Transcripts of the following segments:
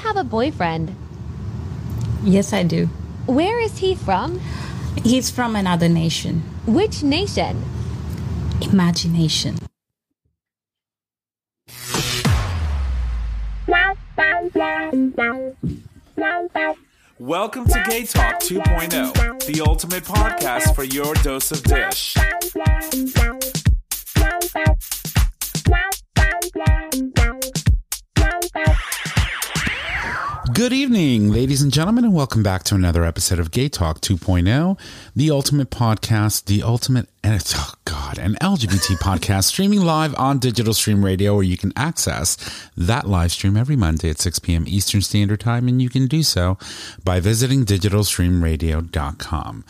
have a boyfriend. Yes, I do. Where is he from? He's from another nation. Which nation? Imagination. Welcome to Gay Talk 2.0, the ultimate podcast for your dose of dish. Good evening, ladies and gentlemen, and welcome back to another episode of Gay Talk 2.0, the ultimate podcast, the ultimate, and it's, oh God, an LGBT podcast streaming live on Digital Stream Radio, where you can access that live stream every Monday at 6 p.m. Eastern Standard Time, and you can do so by visiting digitalstreamradio.com.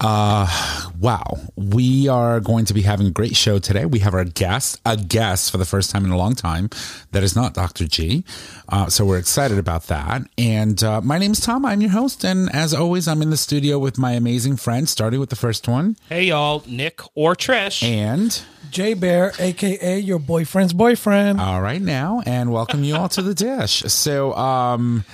Uh, wow. We are going to be having a great show today. We have our guest, a guest for the first time in a long time that is not Dr. G. Uh, so we're excited about that. And uh, my name is Tom. I'm your host. And as always, I'm in the studio with my amazing friends, starting with the first one. Hey y'all, Nick or Trish. And J Bear, aka your boyfriend's boyfriend. all right now, and welcome you all to the dish. So, um,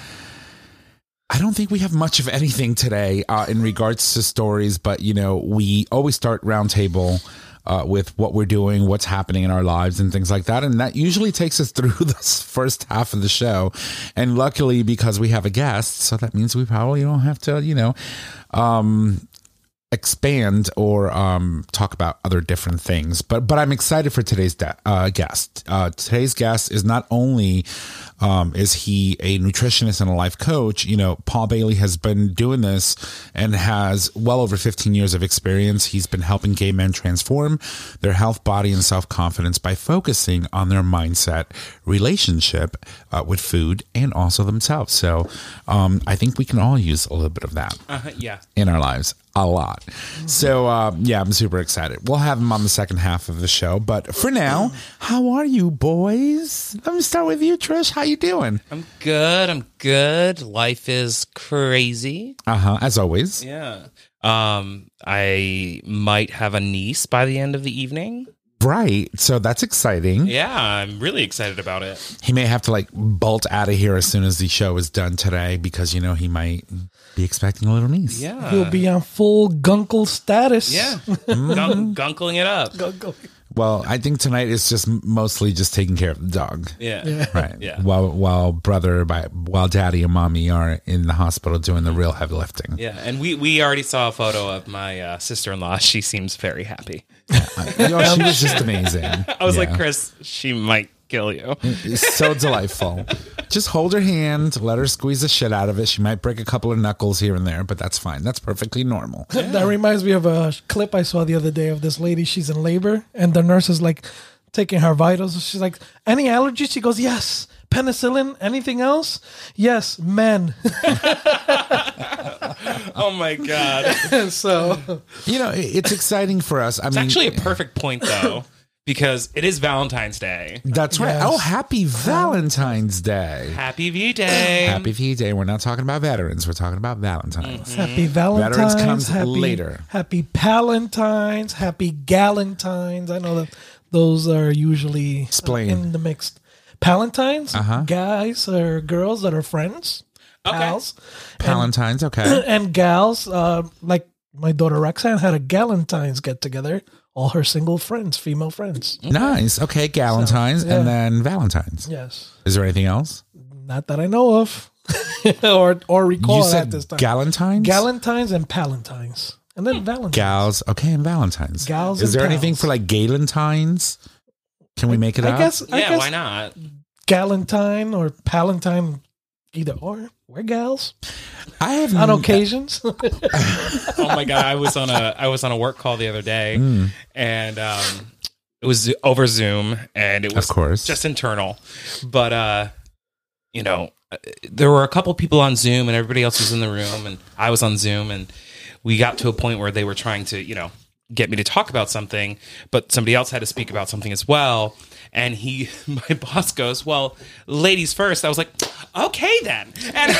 I don't think we have much of anything today uh, in regards to stories, but you know, we always start roundtable uh, with what we're doing, what's happening in our lives, and things like that. And that usually takes us through the first half of the show. And luckily, because we have a guest, so that means we probably don't have to, you know, um, expand or um, talk about other different things. But but I'm excited for today's de- uh, guest. Uh, today's guest is not only um, is he a nutritionist and a life coach. You know, Paul Bailey has been doing this and has well over 15 years of experience. He's been helping gay men transform their health, body, and self confidence by focusing on their mindset, relationship uh, with food, and also themselves. So um, I think we can all use a little bit of that Uh, yeah. in our lives a lot. So uh, yeah, I'm super excited. We'll have him on the second half of the show. But for now, how are you, boys? Let me start with you, Trish. How you doing? I'm good. I'm good. Life is crazy. Uh huh. As always. Yeah. Um, I might have a niece by the end of the evening. Right. So that's exciting. Yeah, I'm really excited about it. He may have to like bolt out of here as soon as the show is done today because you know he might be expecting a little niece. Yeah. He'll be on full gunkle status. Yeah. Gun- gunkling it up. Gunkle. Well, I think tonight is just mostly just taking care of the dog. Yeah. Right. Yeah. While while brother by while daddy and mommy are in the hospital doing the real heavy lifting. Yeah. And we, we already saw a photo of my uh, sister in law. She seems very happy. You know, she was just amazing. I was Yeah. like, Chris, she might kill you. It's so delightful. Just hold her hand, let her squeeze the shit out of it. She might break a couple of knuckles here and there, but that's fine. That's perfectly normal. That reminds me of a clip I saw the other day of this lady. She's in labor, and the nurse is like taking her vitals. She's like, "Any allergies?" She goes, "Yes." Penicillin? Anything else? Yes, men. Oh my God. so You know, it's exciting for us. I It's mean, actually a perfect point though, because it is Valentine's Day. that's right. Yes. Oh, happy Valentine's Day. Happy V Day. Happy V Day. We're not talking about veterans. We're talking about Valentine's. happy Valentine's. comes happy, later. Happy Palentines. Happy Galentines. I know that those are usually Explain. in the mixed. Palentines, Uh-huh. guys or girls that are friends, pals. Valentine's, okay. and gals uh, like my daughter Roxanne had a Galentine's get together. All her single friends, female friends. Nice. Okay, Galentine's yeah. and then Valentine's. Yes, Is there anything else? not that I know of, or or recall you at said this time. Galentine's? Galentine's and Palentines, and then Valentine's. Gals. Okay, and Valentine's. Gals Is and there anything for like Galentine's? Can we make it I up? guess. I Yeah, guess why not? Galentine or Palentine, either or. We're gals I have on occasions. Oh my god, I was on a I was on a work call the other day, Mm. and um, it was over Zoom, and it was Of course. just internal, but uh, you know, uh, there were a couple people on Zoom, and everybody else was in the room, and I was on Zoom, and we got to a point where they were trying to, you know, get me to talk about something, but somebody else had to speak about something as well. And he, my boss goes, Well, ladies first. I was like, Okay, then. And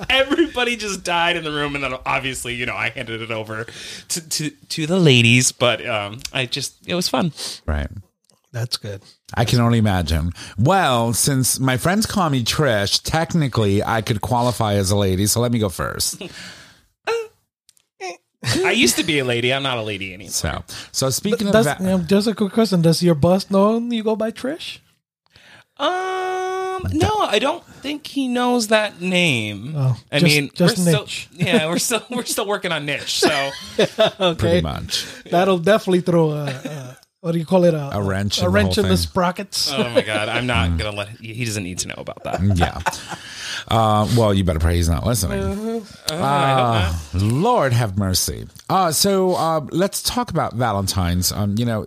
everybody just died in the room. And then obviously, you know, I handed it over to, to, to the ladies, but um, I just, it was fun. right. That's good. I can only imagine. Well, since my friends call me Trish, technically I could qualify as a lady, so let me go first. I used to be a lady. I'm not a lady anymore. So, so speaking of that, um, just a quick question: Does your boss know you go by Trish? Um, no, I don't think he knows that name. Oh, I just- mean, just we're still, niche. yeah, we're still we're still working on niche. So Okay, pretty much. that'll definitely throw a, a what do you call it? A, A wrench in A wrench in the thing. sprockets. oh my god, I'm not gonna let he doesn't need to know about that. Yeah. Uh, well, you better pray he's not listening. Uh, hope not. Lord have mercy. Uh, so uh, let's talk about Valentine's. Um, you know,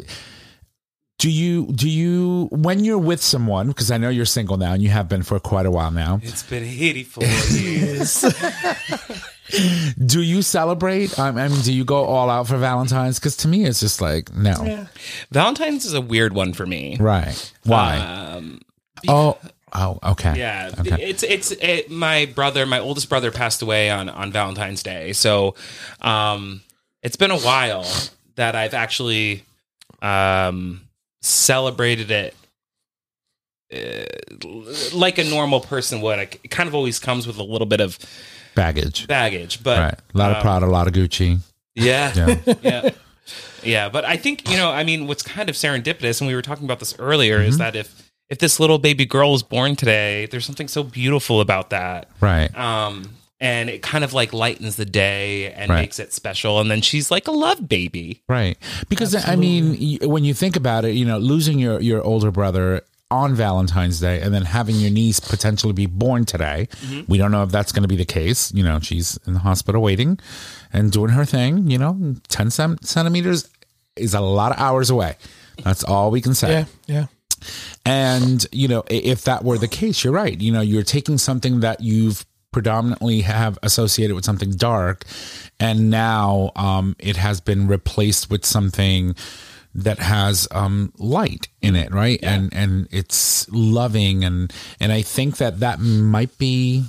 do you do you when you're with someone because I know you're single now and you have been for quite a while now. It's been 84 years. Do you celebrate? I mean, do you go all out for Valentine's? Because to me, it's just like no, Valentine's is a weird one for me. right? Why? Um, oh, oh, okay. Yeah, Okay. it's it's it, my brother, my oldest brother, passed away on on Valentine's Day, so um, it's been a while that I've actually um, celebrated it uh, like a normal person would. It kind of always comes with a little bit of Baggage. baggage, but Right. A lot of um, Prada, a lot of Gucci. Yeah. Yeah. yeah. Yeah, but I think, you know, I mean, what's kind of serendipitous, and we were talking about this earlier, is that if if this little baby girl was born today, there's something so beautiful about that. Right. Um, and it kind of like lightens the day and Right. makes it special. And then she's like a love baby. Right. Because I mean, when you think about it, you know, losing your your older brother on Valentine's Day and then having your niece potentially be born today, we don't know if that's going to be the case. You know, she's in the hospital waiting and doing her thing. You know, ten centimeters is a lot of hours away. That's all we can say. Yeah, yeah. And, you know, if that were the case, you're right. You know, you're taking something that you've predominantly have associated with something dark and now um, it has been replaced with something that has um, light in it right and and it's loving and and i think that that might be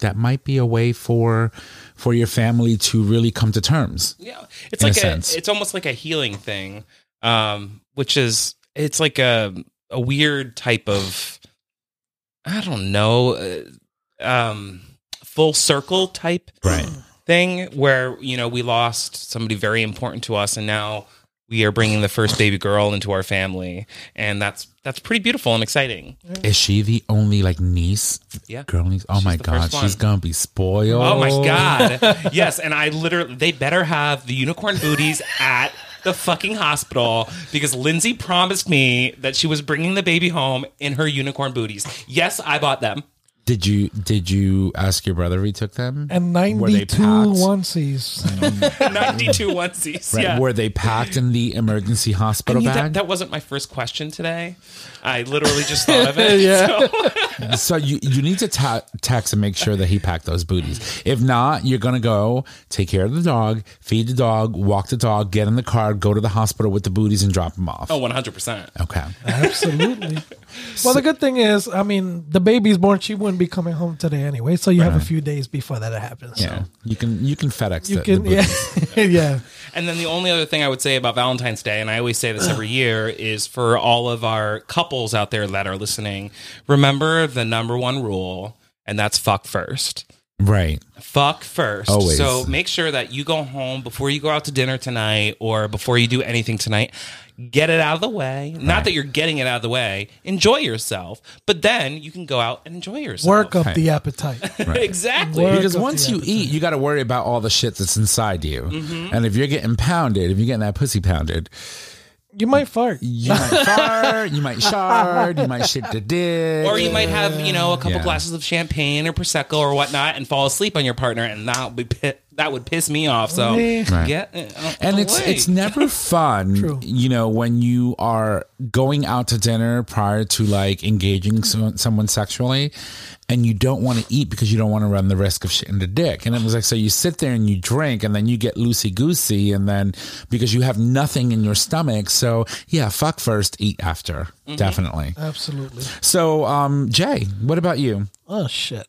that might be a way for for your family to really come to terms Yeah. It's In a like a, it's almost like a healing thing. Um, which is it's like a a weird type of I don't know, uh, um full circle type Right. thing where, you know, we lost somebody very important to us and now we are bringing the first baby girl into our family and that's that's pretty beautiful and exciting. is she the only like niece Yeah. girl niece oh She's my god she's gonna be spoiled Oh my god. yes, and I literally they better have the unicorn booties at the fucking hospital because Lindsay promised me that she was bringing the baby home in her unicorn booties. Yes, I bought them. Did you did you ask your brother if he took them? And Were they 92 packed? onesies. 92 onesies. Right. Yeah. Were they packed in the emergency I hospital mean, bag? that, that wasn't my first question today. I literally just thought of it. Yeah. So- so you you need to ta- text and make sure that he packed those booties. If not, you're gonna go take care of the dog, feed the dog, walk the dog, get in the car, go to the hospital with the booties, and drop them off. oh, 100%. Okay. Absolutely. well, the good thing is, I mean, the baby's born. She wouldn't be coming home today anyway, so you have a few days before that happens. Yeah. So You can you can FedEx you the, can, the yeah, yeah. And then the only other thing I would say about Valentine's Day, and I always say this every year, is for all of our couples out there that are listening, remember the number one rule, and that's fuck first. Right. Fuck first. Always. So make sure that you go home before you go out to dinner tonight or before you do anything tonight. Get it out of the way. Not that you're getting it out of the way. Enjoy yourself, but then you can go out and enjoy yourself. Work up Right. the appetite. exactly. Work Because once you appetite. eat, you got to worry about all the shit that's inside you. Mm-hmm. And if you're getting pounded, if you're getting that pussy pounded, You might fart. you might fart, you might shard, you might shit the dick. Or you might have, you know, a couple Yeah. glasses of champagne or prosecco or whatnot, and fall asleep on your partner, and that would be pi- that would piss me off. So Right. get it and the it's it's never fun you know when you are going out to dinner prior to like engaging someone, someone sexually and you don't want to eat because you don't want to run the risk of shitting the dick and it was like so you sit there and you drink and then you get loosey goosey and then because you have nothing in your stomach so yeah fuck first eat after definitely. Absolutely. So, um, Jay, what about you? Oh shit.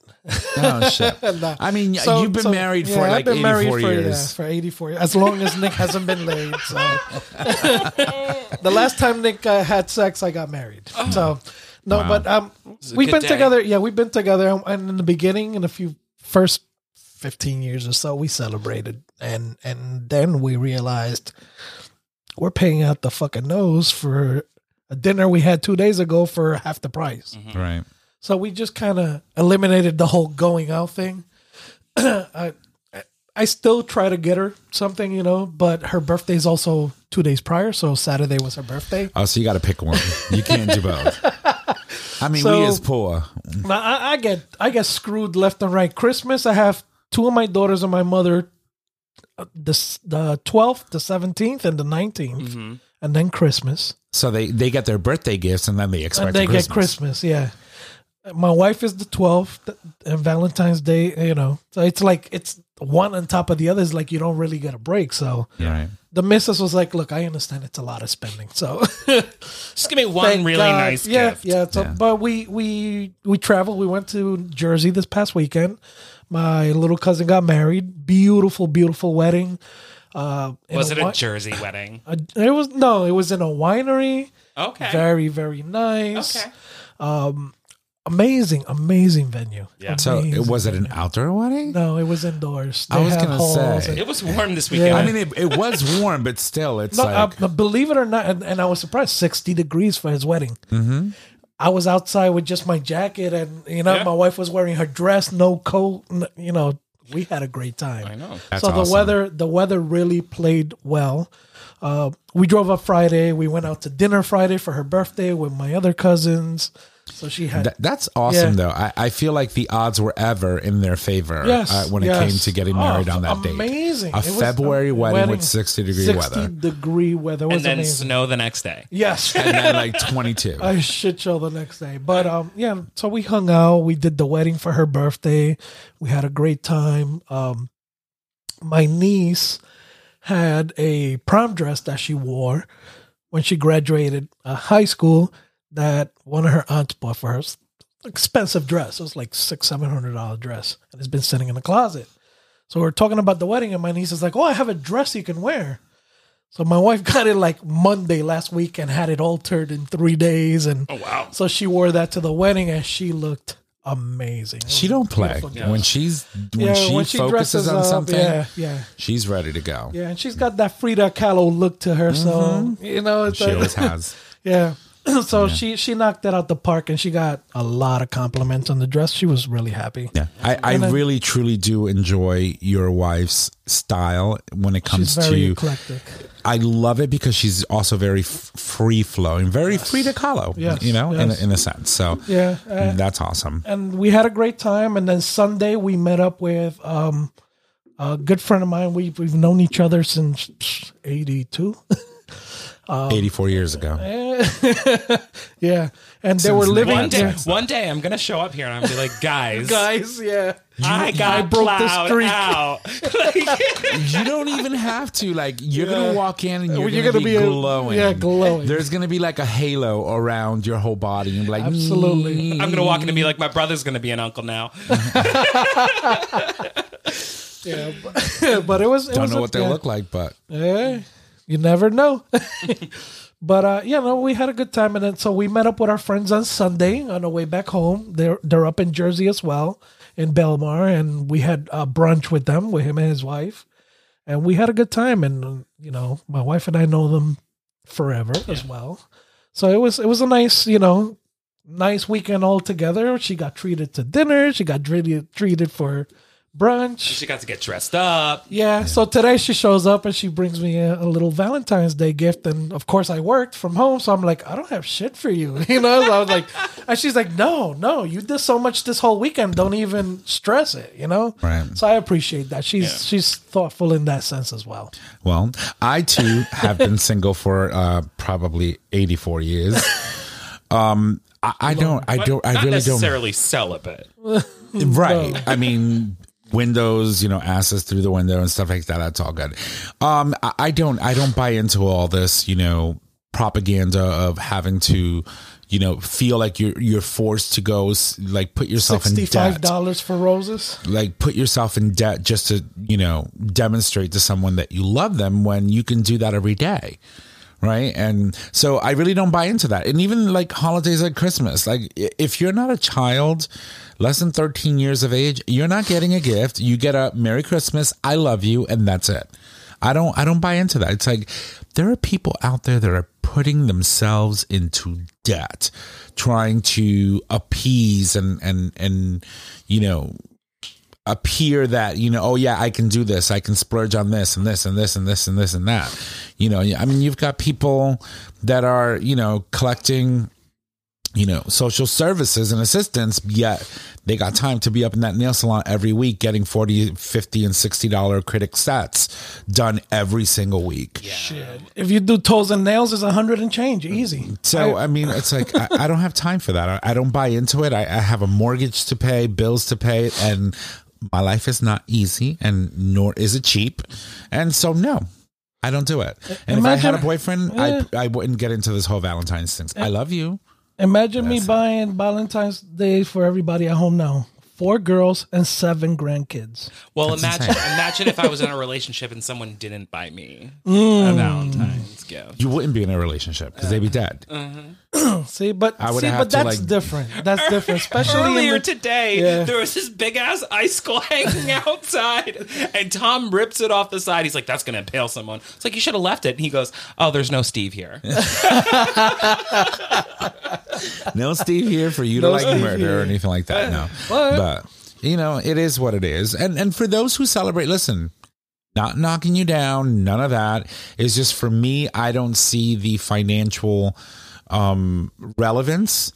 Oh shit! Nah. I mean, So- you've been so- married yeah, for I've like been married eighty-four for, Yeah, years. for 84 years. As long as Nick hasn't been laid. So the last time Nick uh, had sex, I got married. So no, Wow. but um, we've been day. together. Yeah, we've been together. And in the beginning, in a few first 15 years or so, we celebrated, and and then we realized we're paying out the fucking nose for a dinner we had two days ago for half the price. Right. So we just kind of eliminated the whole going out thing. I, I still try to get her something, you know, but her birthday's also two days prior, so Saturday was her birthday. Oh, so you got to pick one. You can't do both. I mean, So- we is poor. Now, I, I get I get screwed left and right. Christmas, I have two of my daughters and my mother, uh, the the twelfth, the seventeenth, and the 19th, and then Christmas. So they they get their birthday gifts and then they expect and they Christmas. get Christmas. Yeah. My wife is the 12th and Valentine's Day, you know. So it's like it's one on top of the other. It's like you don't really get a break. So Right. the missus was like, "Look, I understand it's a lot of spending." So Just give me one thank really God. nice yeah, gift. Yeah, so, Yeah. but we we we traveled. We went to Jersey this past weekend. My little cousin got married. Beautiful, beautiful wedding. Uh, in Was it a wi- Jersey wedding? a- It was no. It was in a winery. Okay. Very, very nice. okay. amazing, amazing venue. Yeah. So it, was it an outdoor wedding? No, it was indoors. I was gonna halls say. and- It was warm this weekend. Yeah. I mean, it, it was warm, but still, it's no, like uh, believe it or not, and, and I was surprised. Sixty degrees for his wedding. Mm-hmm. I was outside with just my jacket, and you know, Yeah. my wife was wearing her dress, no coat. You know, we had a great time. I know. That's so the awesome. weather, the weather really played well. Uh, we drove up Friday. We went out to dinner Friday for her birthday with my other cousins. So she had That, that's awesome, Yeah. though. I, I feel like the odds were ever in their favor Yes, uh, when it came to getting married Oh, on that date. amazing. A It was February a wedding, with 60 degree 60 weather. degree weather. Was And then amazing. snow the next day. Yes. And then like 22. I shit show the next day. But um yeah, so we hung out, we did the wedding for her birthday. We had a great time. Um my niece had a prom dress that she wore when she graduated uh, high school that one of her aunts bought for her. Expensive dress. It was like six, seven hundred dollar dress. And it's been sitting in the closet. So we're talking about the wedding, and my niece is like, Oh, I have a dress you can wear. So my wife got it like Monday last week and had it altered in three days, and Oh wow. so she wore that to the wedding, and she looked amazing. She don't play. beautiful dress. When she's when she focuses on up, something, yeah, yeah, she's ready to go. yeah, and she's got that Frida Kahlo look to her, so mm-hmm. you know, it's She like- always has. yeah. so yeah. she she knocked that out the park, and she got a lot of compliments on the dress. She was really happy. Yeah, I, I really truly do enjoy your wife's style when it comes to eclectic. I love it because she's also very f- free flowing, very yes. free to Kahlo, yes, you know, yes. in, in a sense. So yeah, uh, that's awesome. And we had a great time. And then Sunday we met up with um, a good friend of mine. We, we've known each other since 82. Um, 84 years ago. yeah. And they were living one day, one day I'm going to show up here and I'm going to be like, guys. guys, yeah. You, I got I broke the streak. out. like, you don't even have to. Like you're yeah. gonna walk in and you're, gonna, be, be glowing. A, yeah, glowing. There's gonna be like a halo around your whole body. And like absolutely. Mm-hmm. I'm gonna walk in and be like, my brother's gonna be an uncle now. yeah, but, but it was. It don't was know a, what they yeah. look like, but yeah, you never know. but uh, yeah, no, we had a good time, and then so we met up with our friends on Sunday on the way back home. They're they're up in Jersey as well, in Belmar, and we had uh, brunch with them, with him and his wife, and we had a good time. And uh, you know, my wife and I know them forever as well, so it was it was a nice you know nice weekend all together. She got treated to dinner. She got treated treated for brunch. She got to get dressed up. Yeah, so today she shows up and she brings me a, a little Valentine's Day gift, and of course I worked from home, so I'm like, I don't have shit for you, you know. So I was like, and she's like, No, no, you did so much this whole weekend, don't even stress it, you know. Right. So I appreciate that. She's Yeah. she's thoughtful in that sense as well. Well, I too have been single for uh, probably 84 years. Um, I, I don't, I don't, I not really don't. necessarily celibate. Right. I mean, windows, you know, access through the window and stuff like that. That's all good. Um, I, I don't, I don't buy into all this, you know, propaganda of having to, you know, feel like you're you're forced to go like put yourself in Sixty-five dollars for roses. like put yourself in debt just to you know demonstrate to someone that you love them when you can do that every day right and so i really don't buy into that and even like holidays like christmas like if you're not a child less than 13 years of age you're not getting a gift. You get a merry christmas i love you and that's it. I don't i don't buy into that. It's like there are people out there that are putting themselves into debt trying to appease and and and you know appear that you know oh yeah i can do this. I can splurge on this and this and this and this and this and that. You know i mean you've got people that are you know collecting you know social services and assistance yet they got time to be up in that nail salon every week getting 40 50 and 60 dollar acrylic sets done every single week Shit. If you do toes and nails, it's a hundred and change, easy. So I mean, it's like I, I don't have time for that. I, I don't buy into it. I, I have a mortgage to pay, bills to pay, and my life is not easy, and nor is it cheap. And so, no, I don't do it. And if I had a boyfriend, Yeah. I I wouldn't get into this whole Valentine's thing. I love you. Imagine me buying Valentine's Day for everybody at home now. Four girls and seven grandkids. Well, That's imagine imagine if I was in a relationship and someone didn't buy me Mm. a Valentine's gift. You wouldn't be in a relationship because they'd be uh-huh. dead. Uh-huh. See, but I would see, have but to, that's like- different. That's different, especially Earlier the, today, Yeah. there was this big ass icicle hanging outside, and Tom rips it off the side. He's like, "That's gonna impale someone." It's like you should have left it. And he goes, "Oh, there's no Steve here." no Steve here for you to No like Steve murder here. or anything like that. No, What? but you know, it is what it is. And and for those who celebrate, listen, not knocking you down, none of that. It's just for me, I don't see the financial um relevance.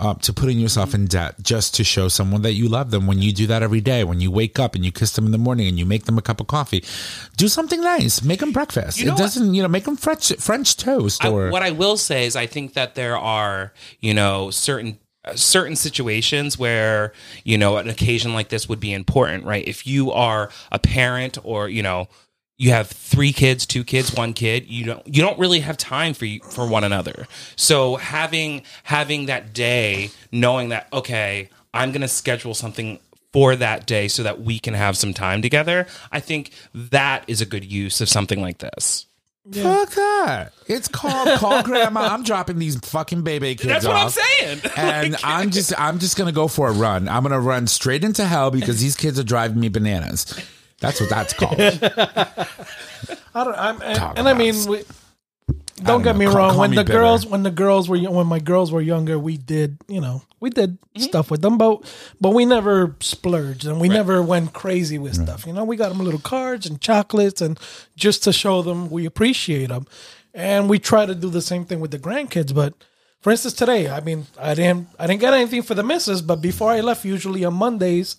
Uh, to putting yourself in debt just to show someone that you love them when you do that every day when you wake up and you kiss them in the morning and you make them a cup of coffee do something nice make them breakfast You know it what? doesn't you know make them french french toast I- or what I will say is, I think that there are, you know, certain Uh, certain situations where you know an occasion like this would be important, right? If you are a parent or you know you have three kids, two kids, one kid, you don't you don't really have time for you, for one another. So having having that day, knowing that okay, I'm going to schedule something for that day so that we can have some time together. I think that is a good use of something like this. Fuck that. It's called call grandma. I'm dropping these fucking baby kids That's what I'm off. saying. And Like- I'm just I'm just gonna go for a run. I'm gonna run straight into hell because these kids are driving me bananas. That's what that's called. I don't. I'm, and, and I mean, we, don't don't get know. me Call- wrong. call when me the bitter. girls, when the girls were, when my girls were younger, we did, you know, we did mm-hmm. stuff with them, but but we never splurged and we never went crazy with stuff. You know, we got them little cards and chocolates and just to show them we appreciate them, and we try to do the same thing with the grandkids. But for instance, today, I mean, I didn't, I didn't get anything for the missus, but before I left, usually on Mondays,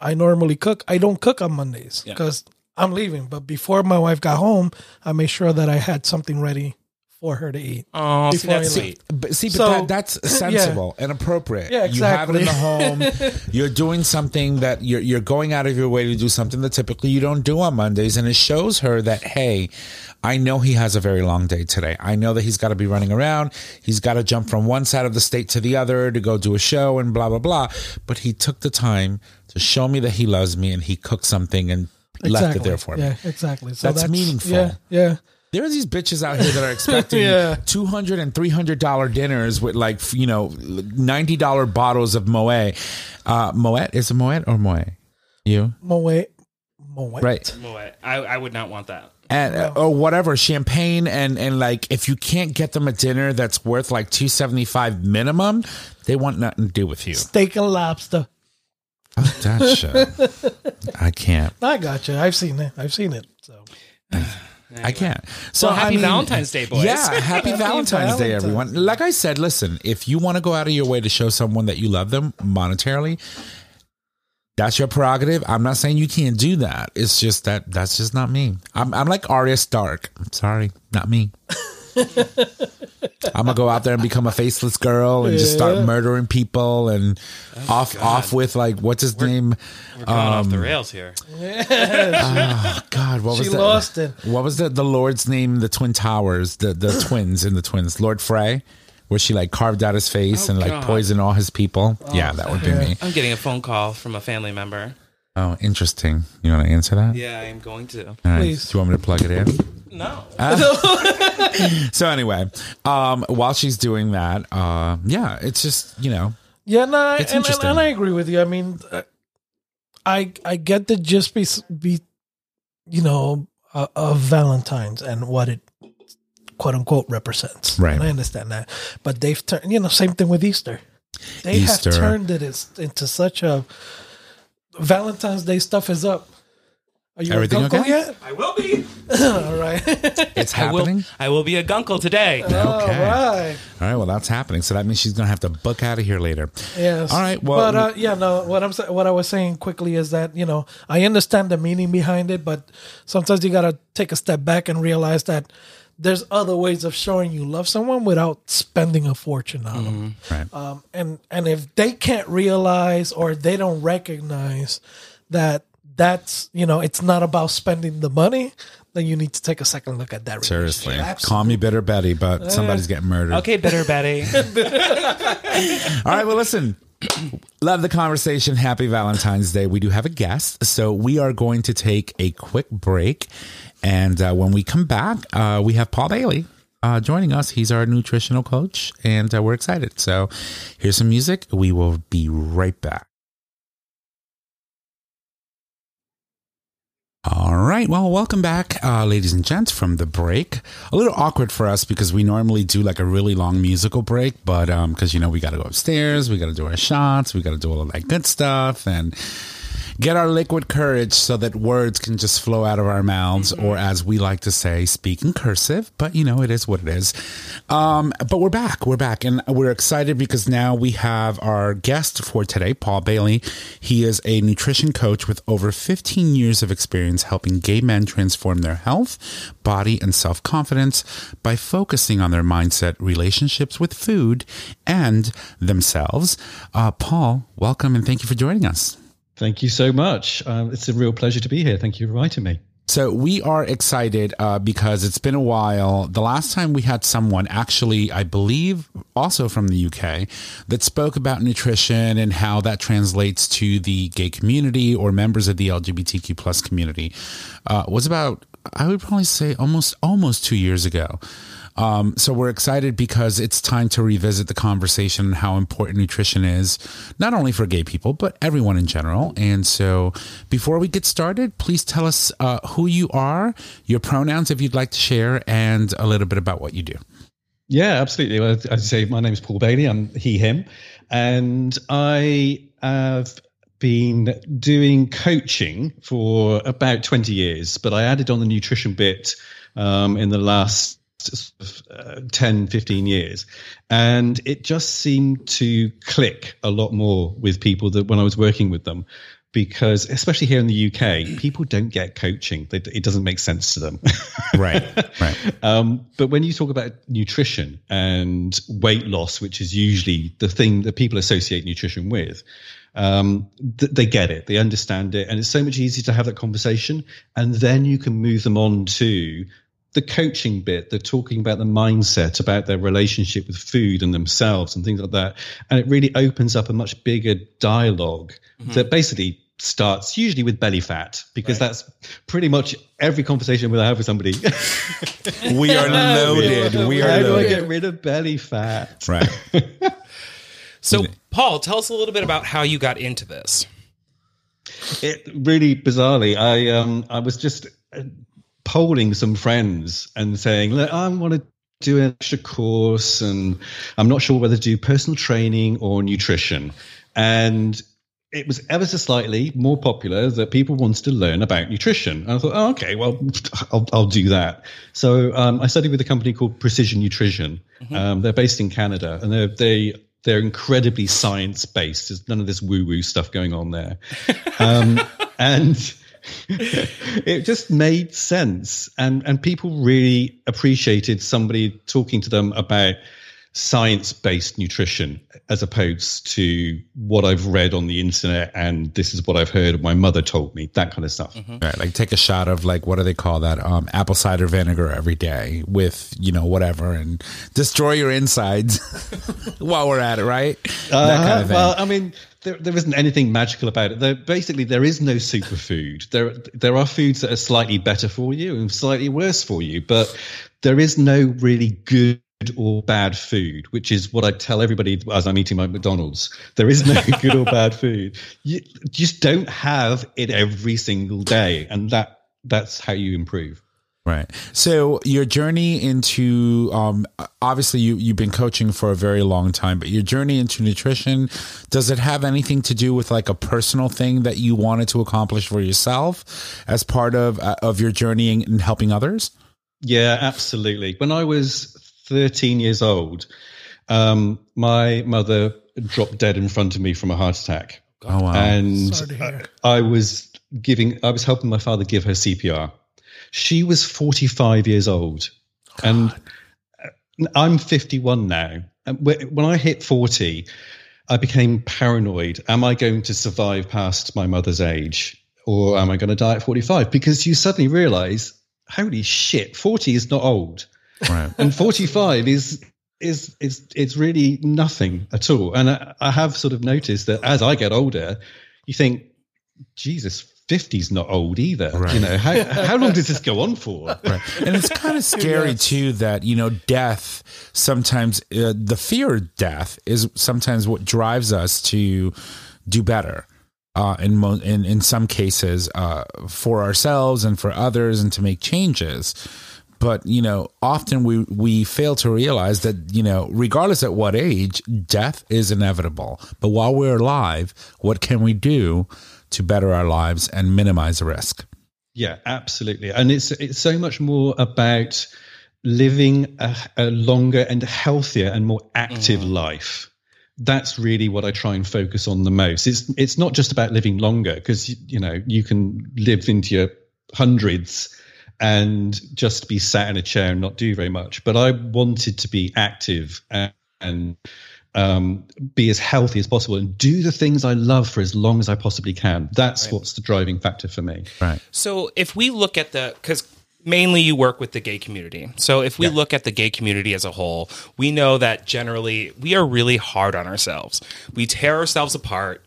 I normally cook. I don't cook on Mondays because I'm leaving. But before my wife got home, I made sure that I had something ready for her to eat. Oh, see, that's sweet. But see, but So- that, that's sensible and appropriate. Yeah, exactly. You have it in the home. You're doing something that you're you're going out of your way to do something that typically you don't do on Mondays, and it shows her that hey, I know he has a very long day today. I know that he's got to be running around. He's got to jump from one side of the state to the other to go do a show and blah blah blah. But he took the time to show me that he loves me, and he cooked something and left it there for me. Yeah, exactly. So That's that's, meaningful. Yeah, yeah. There are these bitches out here that are expecting Yeah. two hundred and three hundred dollar dinners with like you know ninety dollar bottles of Moet. Uh, Moet is it Moet or Moet? You Moet. Moet. right? Boy, I, I would not want that. And uh, or whatever champagne and and like if you can't get them a dinner that's worth like two seventy five minimum, they want nothing to do with you. Steak and lobster. Oh, that shit. I can't. I got you. I've seen it. I've seen it. So I can't. So Well, happy I mean, Valentine's Day, boys. Yeah, happy Valentine's Day, everyone. Like I said, listen, if you want to go out of your way to show someone that you love them monetarily, that's your prerogative. I'm not saying you can't do that. It's just that that's just not me. I'm I'm like Arya Stark. I'm sorry, not me. I'm gonna go out there and become a faceless girl and just start murdering people and oh off off with like what's his name? We're going off the um, rails here. Oh God, what was She the, lost it. What was the the Lord's name? The Twin Towers, the the twins in the twins, Lord Frey, where she like carved out his face Oh, and like God. poisoned all his people. Oh, yeah, that would be me. I'm getting a phone call from a family member. Oh, interesting. You want to answer that? Yeah, I am going to. All right. Please. Do you want me to plug it in? No. So anyway, um, while she's doing that, uh, yeah, it's just you know, Yeah, no, I- It's and, and, interesting. and I agree with you. I mean, uh, I I get the just be be, you know, uh, of Valentine's and what it quote unquote represents. Right. And I understand that, but they've turned. You know, same thing with Easter. They Easter. have turned it into such a Valentine's Day stuff is up. Are you Everything a gunkle okay? yet? I will be. All right. it's I will. happening. I will be a gunkle today. Okay. All right. All right. Well, that's happening. So that means she's gonna have to book out of here later. Yes. All right, well- but uh, yeah, no. What I'm sa- what I was saying quickly is that you know I understand the meaning behind it, but sometimes you gotta take a step back and realize that there's other ways of showing you love someone without spending a fortune on them. Right. Um, and and if they can't realize or they don't recognize that that's you know it's not about spending the money, then you need to take a second look at that. Seriously. Absolutely. Call me bitter Betty, but somebody's getting murdered. Okay, bitter Betty. All right. Well, listen. Love the conversation. Happy Valentine's Day. We do have a guest. So we are going to take a quick break. And uh, when we come back, uh, we have Paul Bailey uh, joining us. He's our nutritional coach, and uh, we're excited. So here's some music. We will be right back. All right. Well, welcome back, uh, ladies and gents, from the break. A little awkward for us because we normally do like a really long musical break, but um, because you know we got to go upstairs, we got to do our shots, we got to do all of that good stuff, and get our liquid courage so that words can just flow out of our mouths, or as we like to say, speak in cursive. But you know, it is what it is. Um, but we're back. We're back, and we're excited because now we have our guest for today, Paul Bailey. He is a nutrition coach with over 15 years of experience helping gay men transform their health, body, and self confidence by focusing on their mindset, relationships with food, and themselves. Uh, Paul, welcome and thank you for joining us. Thank you so much. Um, it's a real pleasure to be here. Thank you for inviting me. So we are excited uh, because it's been a while. The last time we had someone, actually, I believe, also from the UK, that spoke about nutrition and how that translates to the gay community or members of the LGBTQ plus community, uh, was about I would probably say almost almost two years ago. Um, so we're excited because it's time to revisit the conversation and how important nutrition is, not only for gay people, but everyone in general. And so before we get started, please tell us uh, who you are, your pronouns if you'd like to share, and a little bit about what you do. Yeah, absolutely. Well, as I say, my name is Paul Bailey. I'm he, him. And I have been doing coaching for about 20 years, but I added on the nutrition bit um, in the last uh, 10, 15 years. And it just seemed to click a lot more with people that when I was working with them. Because especially here in the UK, people don't get coaching. They, it doesn't make sense to them. Right, right. Um, but when you talk about nutrition and weight loss, which is usually the thing that people associate nutrition with, um, th- they get it, they understand it, and it's so much easier to have that conversation. And then you can move them on to the coaching bit, the talking about the mindset, about their relationship with food and themselves and things like that. And it really opens up a much bigger dialog that basically starts usually with belly fat because that's pretty much every conversation we'll have with somebody. We are loaded. We are How are do I get rid of belly fat? Right. So, Paul, tell us a little bit about how you got into this. It really bizarrely, I um I was just uh, polling some friends and saying, look, I want to do an extra course, and I'm not sure whether to do personal training or nutrition, and it was ever so slightly more popular that people wanted to learn about nutrition. And I thought, oh, okay, well, I'll, I'll do that. So um, I studied with a company called Precision Nutrition. Um, they're based in Canada, and they're they they're incredibly science based. There's none of this woo woo stuff going on there. Um, and it just made sense, and and people really appreciated somebody talking to them about science based nutrition as opposed to what I've read on the internet and this is what I've heard my mother told me, that kind of stuff. Right, like take a shot of like what do they call that? Um, apple cider vinegar every day with you know whatever and destroy your insides while we're at it, right? that kind Uh, of thing. well, I mean, there, there isn't anything magical about it. There, basically, there is no superfood. There, there are foods that are slightly better for you and slightly worse for you, but there is no really good or bad food, which is what I tell everybody as I'm eating my McDonald's. There is no good or bad food. You just don't have it every single day, and that that's how you improve. Right. So your journey into um obviously you you've been coaching for a very long time, but your journey into nutrition does it have anything to do with like a personal thing that you wanted to accomplish for yourself as part of uh, of your journey in, in helping others? Yeah, absolutely. When I was 13 years old, um, my mother dropped dead in front of me from a heart attack. Oh wow. And Sorry. I was giving, I was helping my father give her CPR. She was 45 years old. And I'm 51 now. And when I hit 40, I became paranoid. Am I going to survive past my mother's age? Or am I going to die at 45? Because you suddenly realize, holy shit, 40 is not old right. and 45 is is is it's really nothing at all and I, I have sort of noticed that as i get older you think jesus 50's not old either Right. you know how, how long does this go on for Right. And it's kind of scary too that, you know, death sometimes, uh, the fear of death is sometimes what drives us to do better. Uh, in, mo- in in some cases, uh, for ourselves and for others, and to make changes, but you know, often we we fail to realize that you know, regardless at what age, death is inevitable. But while we're alive, what can we do to better our lives and minimize the risk? Yeah, absolutely. And it's it's so much more about living a, a longer and healthier and more active mm. life. That's really what I try and focus on the most. It's it's not just about living longer because you know you can live into your hundreds and just be sat in a chair and not do very much. But I wanted to be active and, and um, be as healthy as possible and do the things I love for as long as I possibly can. That's what's the driving factor for me. Right. So if we look at the because mainly you work with the gay community. So if we look at the gay community as a whole, we know that generally we are really hard on ourselves. We tear ourselves apart.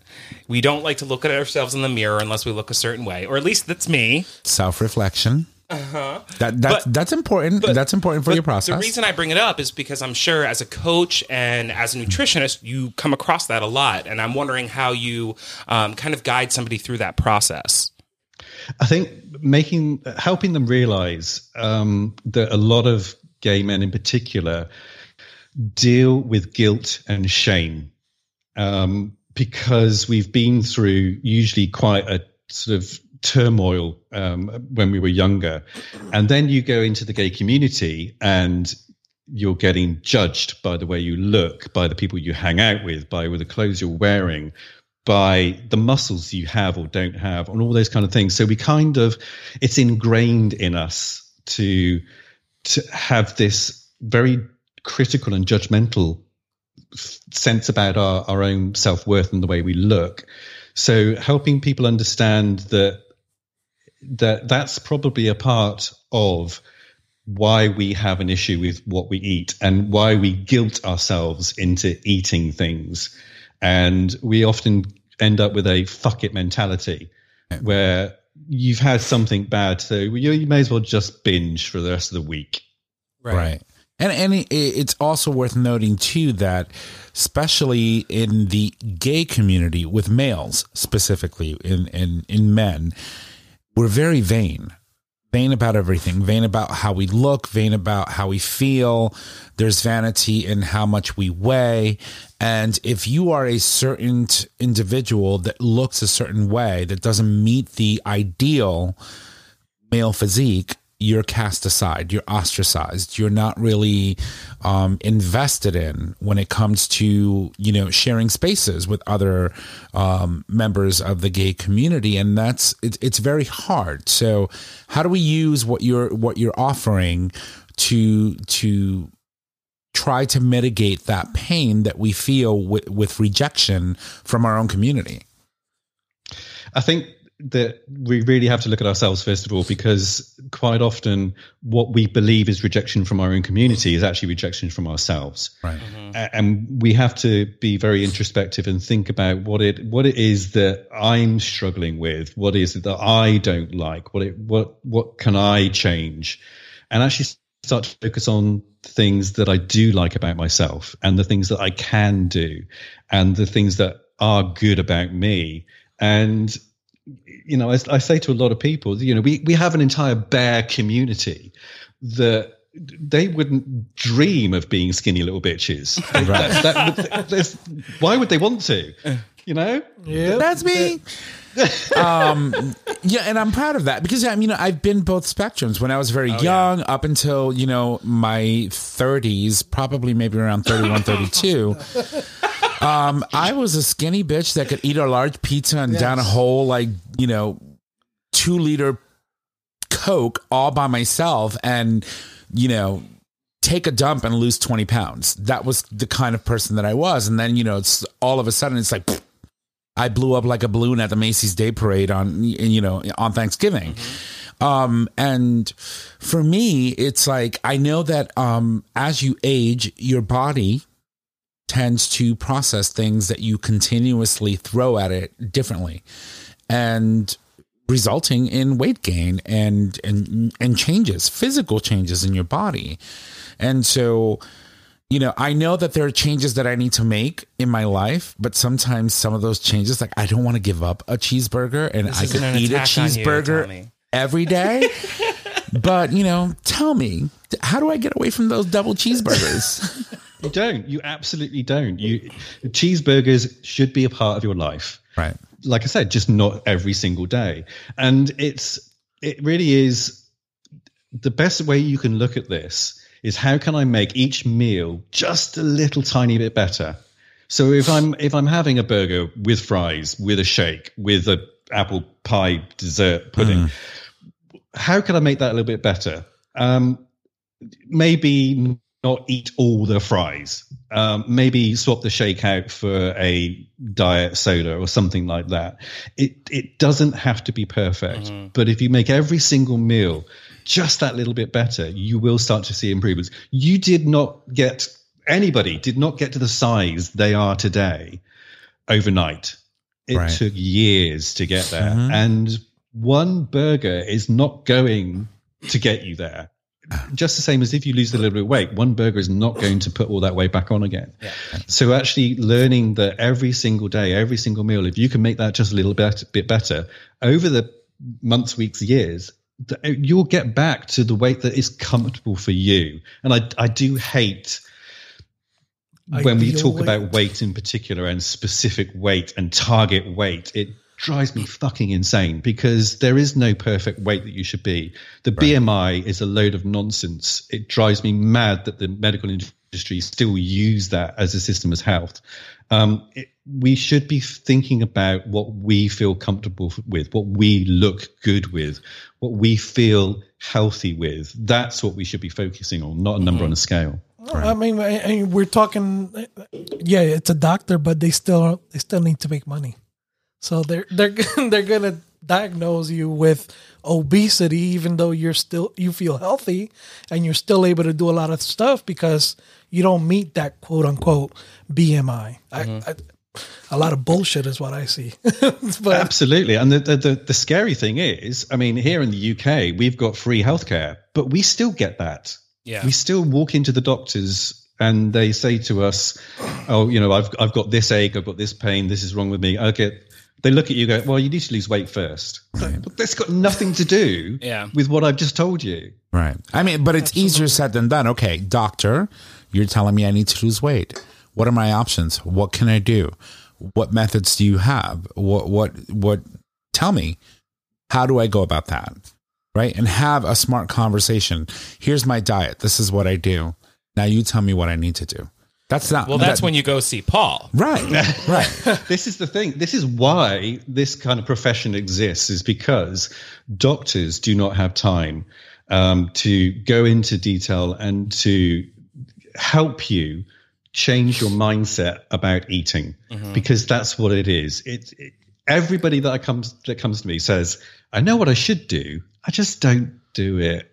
We don't like to look at ourselves in the mirror unless we look a certain way, or at least that's me. self reflection. Uh-huh. That that's But- that's important. that's important for your process. The reason I bring it up is because I'm sure as a coach and as a nutritionist, you come across that a lot, and I'm wondering how you um, kind of guide somebody through that process. I think making helping them realize um, that a lot of gay men, in particular, deal with guilt and shame um, because we've been through usually quite a sort of turmoil um, when we were younger, and then you go into the gay community and you're getting judged by the way you look, by the people you hang out with, by the clothes you're wearing, by the muscles you have or don't have, and all those kind of things. So we kind of, it's ingrained in us to to have this very critical and judgmental sense about our, our own self worth and the way we look. So helping people understand that that that's probably a part of why we have an issue with what we eat and why we guilt ourselves into eating things. And we often end up with a fuck it mentality where you've had something bad. So you, you may as well just binge for the rest of the week. right. And and it's also worth noting too that, especially in the gay community with males specifically, in in in men, we're very vain. Vain about everything, vain about how we look, vain about how we feel. There's vanity in how much we weigh. And if you are a certain individual that looks a certain way that doesn't meet the ideal male physique, you're cast aside, you're ostracized, you're not really um, invested in when it comes to you know sharing spaces with other um, members of the gay community, and that's it, it's very hard. So, how do we use what you're what you're offering to to try to mitigate that pain that we feel with, with rejection from our own community? I think that we really have to look at ourselves first of all, because quite often what we believe is rejection from our own community is actually rejection from ourselves. Right. Mm-hmm. A- And we have to be very introspective and think about what it what it is that I'm struggling with, what is it that I don't like, what it what what can I change, and actually start to focus on things that I do like about myself and the things that I can do and the things that are good about me. And you know, I, I say to a lot of people, you know, we, we have an entire bear community that they wouldn't dream of being skinny little bitches. That- that- that's- why would they want to? You know? Yeah. That's me. um, yeah, and I'm proud of that because I mean I've been both spectrums. When I was very young, up until you know my 30s, probably maybe around 31, 32. Um, I was a skinny bitch that could eat a large pizza and down a whole like you know two liter Coke all by myself, and you know take a dump and lose 20 pounds. That was the kind of person that I was. And then, you know, it's all of a sudden it's like, I blew up like a balloon at the Macy's Day Parade on, you know, on Thanksgiving. Um, and for me, it's like, I know that, um, as you age, your body tends to process things that you continuously throw at it differently and resulting in weight gain and, and, and changes, physical changes in your body. And so, you know, I know that there are changes that I need to make in my life, but sometimes some of those changes, like I don't want to give up a cheeseburger and I could an eat a on you, cheeseburger every day. but, you know, tell me, how do I get away from those double cheeseburgers? You don't. You absolutely don't. You cheeseburgers should be a part of your life. right. Like I said, just not every single day. And it's it really is the best way you can look at this is how can I make each meal just a little tiny bit better? So if I'm if I'm having a burger with fries, with a shake, with a apple pie dessert pudding, how can I make that a little bit better? Um, maybe not eat all the fries. Um, maybe swap the shake out for a diet soda or something like that. It it doesn't have to be perfect, but if you make every single meal just that little bit better, you will start to see improvements. You did not get anybody did not get to the size they are today overnight. It Right. took years to get there, and one burger is not going to get you there just the same as if you lose a little bit of weight, one burger is not going to put all that weight back on again. So actually learning that every single day, every single meal, if you can make that just a little bit, bit better over the months, weeks, years, uh, you'll get back to the weight that is comfortable for you. And I, I do hate when we talk weight. about weight in particular and specific weight and target weight, it drives me fucking insane because there is no perfect weight that you should be. The BMI is a load of nonsense. It drives me mad that the medical industry still use that as a system as health. Um, it, we should be thinking about what we feel comfortable with, what we look good with, what we feel healthy with. That's what we should be focusing on, not a number on a scale. I mean, I, I mean, we're talking. Yeah, it's a doctor, but they still they still need to make money. So they're they're they're gonna diagnose you with obesity, even though you're still you feel healthy and you're still able to do a lot of stuff because you don't meet that quote unquote BMI. I, mm-hmm. I, a lot of bullshit is what I see. but Absolutely. And the, the, the, the scary thing is, I mean, here in the UK, we've got free healthcare, but we still get that. Yeah. We still walk into the doctors and they say to us, oh, you know, I've, I've got this ache, I've got this pain, this is wrong with me. Okay. They look at you and go, well, you need to lose weight first. But that's got nothing to do Yeah. with what I've just told you. Right. I mean, but it's easier said than done. Okay, doctor, you're telling me I need to lose weight. What are my options? What can I do? What methods do you have? What what what tell me. How do I go about that? right? And have a smart conversation. Here's my diet. This is what I do. Now you tell me what I need to do. That's not Well, that's that- when you go see Paul. right, right. this is the thing. This is why this kind of profession exists, is because doctors do not have time um, to go into detail and to help you change your mindset about eating, because that's what it is. It, it everybody that I comes that comes to me says, "I know what I should do, I just don't do it."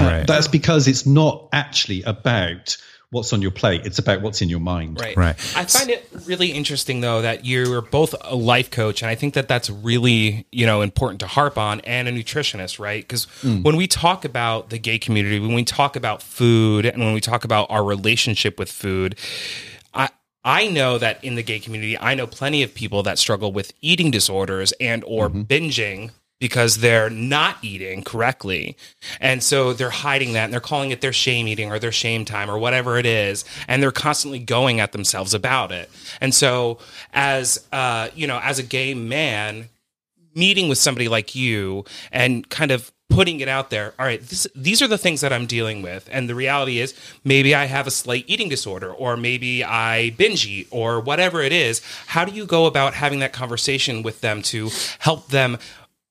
Right. That's because it's not actually about what's on your plate; it's about what's in your mind. Right. Right. I find it really interesting though that you're both a life coach and I think that that's really, you know, important to harp on and a nutritionist, right? Cuz mm. when we talk about the gay community, when we talk about food and when we talk about our relationship with food, I I know that in the gay community, I know plenty of people that struggle with eating disorders and or mm-hmm. binging because they're not eating correctly. And so they're hiding that and they're calling it their shame eating or their shame time or whatever it is. And they're constantly going at themselves about it. And so as uh, you know, as a gay man, meeting with somebody like you and kind of putting it out there all right this, these are the things that i'm dealing with and the reality is maybe i have a slight eating disorder or maybe i binge eat or whatever it is how do you go about having that conversation with them to help them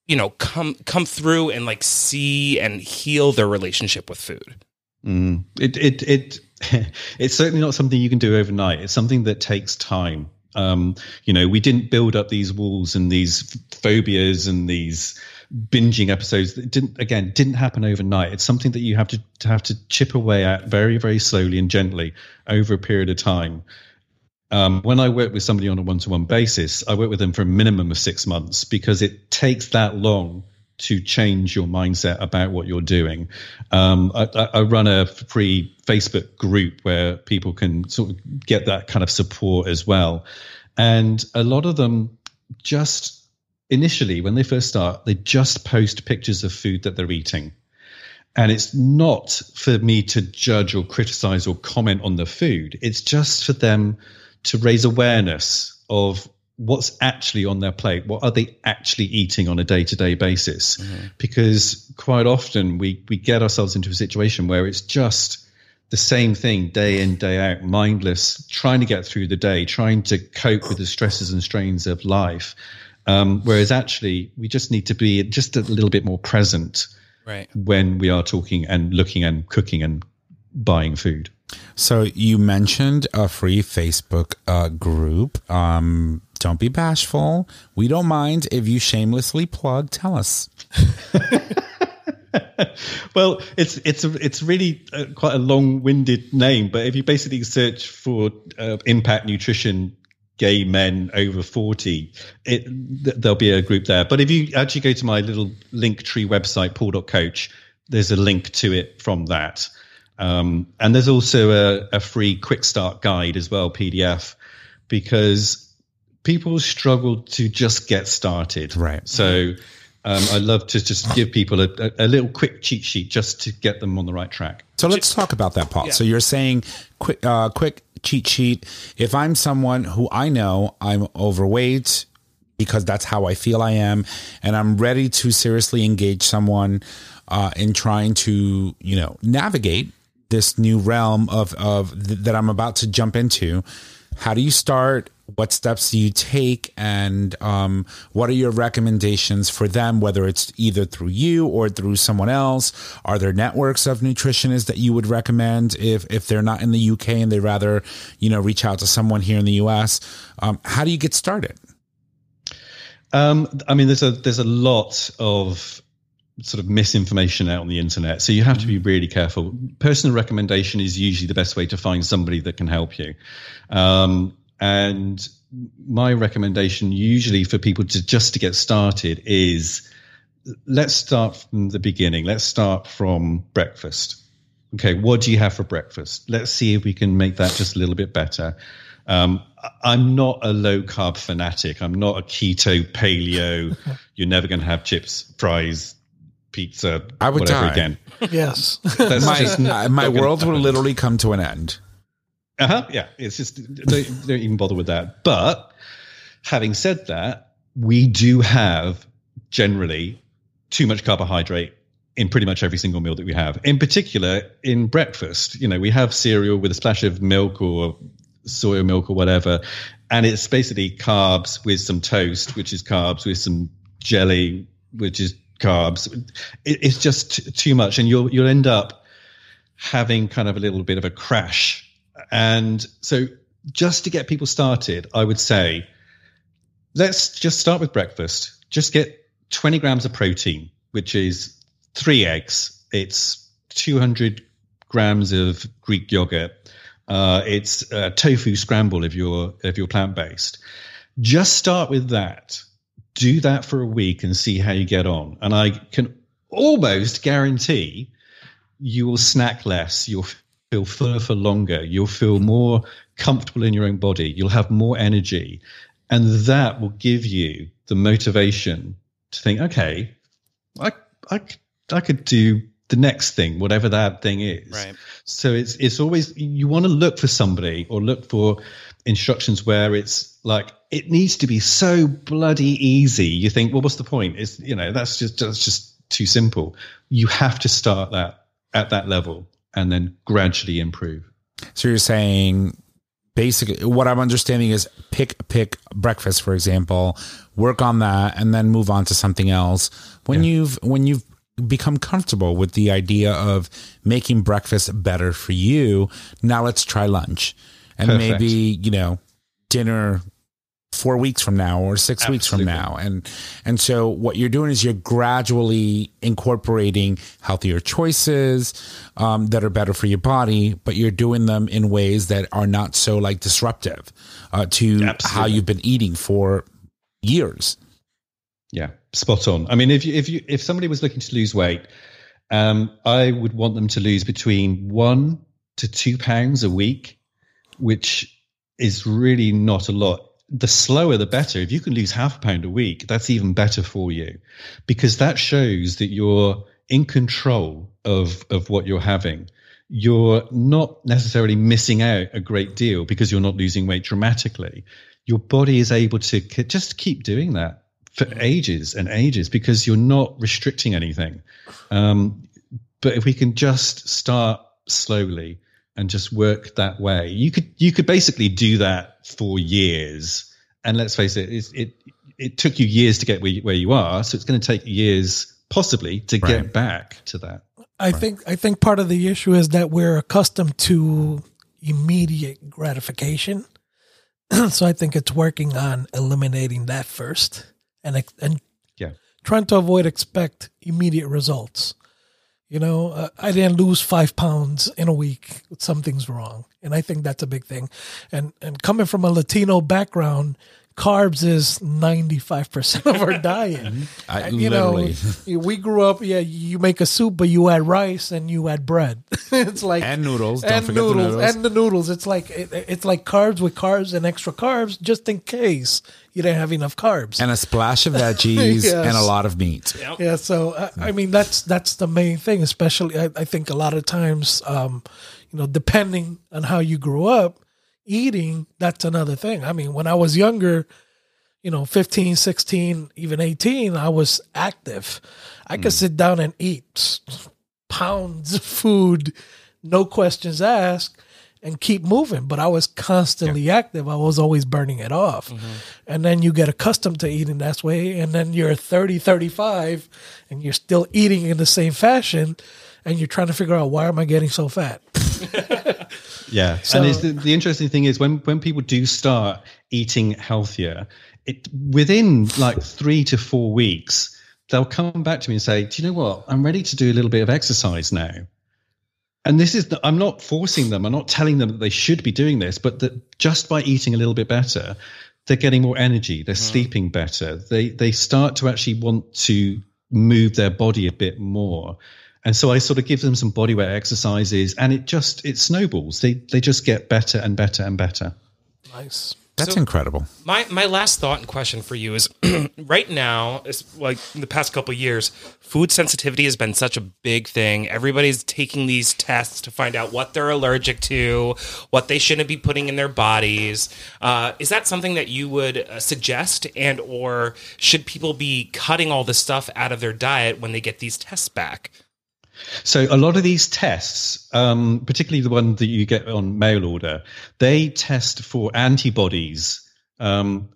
you know come come through and like see and heal their relationship with food Mm. It it it it's certainly not something you can do overnight. It's something that takes time. Um, you know, we didn't build up these walls and these phobias and these binging episodes that didn't again didn't happen overnight. It's something that you have to, to have to chip away at very very slowly and gently over a period of time. Um, when I work with somebody on a one-to-one basis, I work with them for a minimum of six months because it takes that long to change your mindset about what you're doing. Um, I I run a free Facebook group where people can sort of get that kind of support as well. And a lot of them just initially, when they first start, they just post pictures of food that they're eating. And it's not for me to judge or criticize or comment on the food. It's just for them to raise awareness of what's actually on their plate. What are they actually eating on a day to day basis? Because quite often we, we get ourselves into a situation where it's just the same thing day in, day out, mindless, trying to get through the day, trying to cope with the stresses and strains of life. Um, whereas actually, we just need to be just a little bit more present right when we are talking and looking and cooking and buying food. So you mentioned a free Facebook uh, group. Um, don't be bashful. We don't mind if you shamelessly plug. Tell us. Well, it's it's it's really uh, quite a long-winded name, but if you basically search for uh, impact nutrition gay men over 40 it th- there'll be a group there but if you actually go to my little link tree website paul.coach there's a link to it from that um, and there's also a, a free quick start guide as well pdf because people struggle to just get started Right. so um, i love to just give people a, a, a little quick cheat sheet just to get them on the right track So let's talk about that, Paul. So you're saying quick, uh, quick cheat sheet. If I'm someone who I know I'm overweight because that's how I feel I am, and I'm ready to seriously engage someone uh, in trying to, you know, navigate this new realm of of th- that I'm about to jump into. How do you start? What steps do you take? And um, what are your recommendations for them, whether it's either through you or through someone else? Are there networks of nutritionists that you would recommend if, if they're not in the UK and they rather, you know, reach out to someone here in the US? Um, how do you get started? Um, I mean, there's a there's a lot of sort of misinformation out on the internet, so you have to be really careful. Personal recommendation is usually the best way to find somebody that can help you. Um, and my recommendation, usually for people to just to get started, is let's start from the beginning. Let's start from breakfast. Okay, what do you have for breakfast? Let's see if we can make that just a little bit better. Um, I'm not a low carb fanatic. I'm not a keto paleo. You're never going to have chips, fries, pizza, I would whatever die. again. Yes. That's My, just uh, my world will literally come to an end. Uh-huh, yeah, it's just don't, don't even bother with that. But having said that, we do have generally too much carbohydrate in pretty much every single meal that we have. In particular, in breakfast, you know, we have cereal with a splash of milk or soy milk or whatever, and it's basically carbs with some toast, which is carbs with some jelly, which is carbs. It, it's just t- too much, and you'll you'll end up having kind of a little bit of a crash. And so, just to get people started, I would say, let's just start with breakfast. Just get 20 grams of protein, which is three eggs. It's 200 grams of Greek yogurt. Uh, it's uh, tofu scramble if you're if you're plant based. Just start with that. Do that for a week and see how you get on. And I can almost guarantee you will snack less. You'll feel fuller for longer. You'll feel more comfortable in your own body. You'll have more energy, and that will give you the motivation to think, okay, I I I could do the next thing, whatever that thing is. Right. So it's it's always you want to look for somebody or look for instructions where it's like it needs to be so bloody easy. You think, well, what's the point? It's you know that's just that's just too simple. You have to start that at that level and then gradually improve. So you're saying basically what I'm understanding is pick pick breakfast, for example, work on that and then move on to something else. When you've when you've become comfortable with the idea of making breakfast better for you, now let's try lunch. And Perfect. maybe, you know, dinner four weeks from now or six weeks from now. And and so what you're doing is you're gradually incorporating healthier choices um, that are better for your body but you're doing them in ways that are not so like disruptive uh, to how you've been eating for years. Yeah, spot on. I mean, if you if you if somebody was looking to lose weight, um, I would want them to lose between one to two pounds a week, which is really not a lot. The slower, the better. If you can lose half a pound a week, that's even better for you, because that shows that you're in control of of what you're having. You're not necessarily missing out a great deal because you're not losing weight dramatically. Your body is able to just keep doing that for ages and ages because you're not restricting anything. Um, but if we can just start slowly and just work that way, you could you could basically do that for years. And let's face it, it's, it it took you years to get where you, where you are, so it's going to take years possibly to Right. get back to that. I think I think part of the issue is that we're accustomed to immediate gratification. so I think it's working on eliminating that first and and Yeah. trying to avoid expect immediate results. You know, uh, I didn't lose five pounds in a week. Something's wrong, and I think that's a big thing. And and coming from a Latino background, carbs is ninety five percent of our diet. I, And, you literally know, we grew up. Yeah, you make a soup, but you add rice and you add bread. it's like and noodles don't and forget noodles, the noodles and the noodles. It's like it, it's like carbs with carbs and extra carbs, just in case you didn't have enough carbs. and a splash of veggies Yes. and a lot of meat yeah, so I, I mean that's that's the main thing. Especially, I, I think a lot of times, um, you know, depending on how you grew up, eating that's another thing. I mean, when I was younger, you know 15 16 even 18 i was active. I could hmm. sit down and eat pounds of food no questions asked and keep moving. But i was constantly active. I was always burning it off. Mm-hmm. And then you get accustomed to eating that way and then you're 30 35 and you're still eating in the same fashion and you're trying to figure out why am i getting so fat Yeah, um, and it's the, the interesting thing is when when people do start eating healthier, it within like three to four weeks, they'll come back to me and say, "Do you know what? I'm ready to do a little bit of exercise now." And this is the, I'm not forcing them. I'm not telling them that they should be doing this, but that just by eating a little bit better, they're getting more energy. They're mm. sleeping better. They they start to actually want to move their body a bit more. And so I sort of give them some bodyweight exercises, and it just it snowballs. They they just get better and better and better. nice that's So- incredible My my last thought and question for you is right now, it's like in the past couple of years, food sensitivity has been such a big thing. Everybody's taking these tests to find out what they're allergic to, what they shouldn't be putting in their bodies. Uh, is that something that you would uh, suggest, and or should people be cutting all this stuff out of their diet when they get these tests back? So a lot of these tests, um, particularly the one that you get on mail order, they test for antibodies. Um,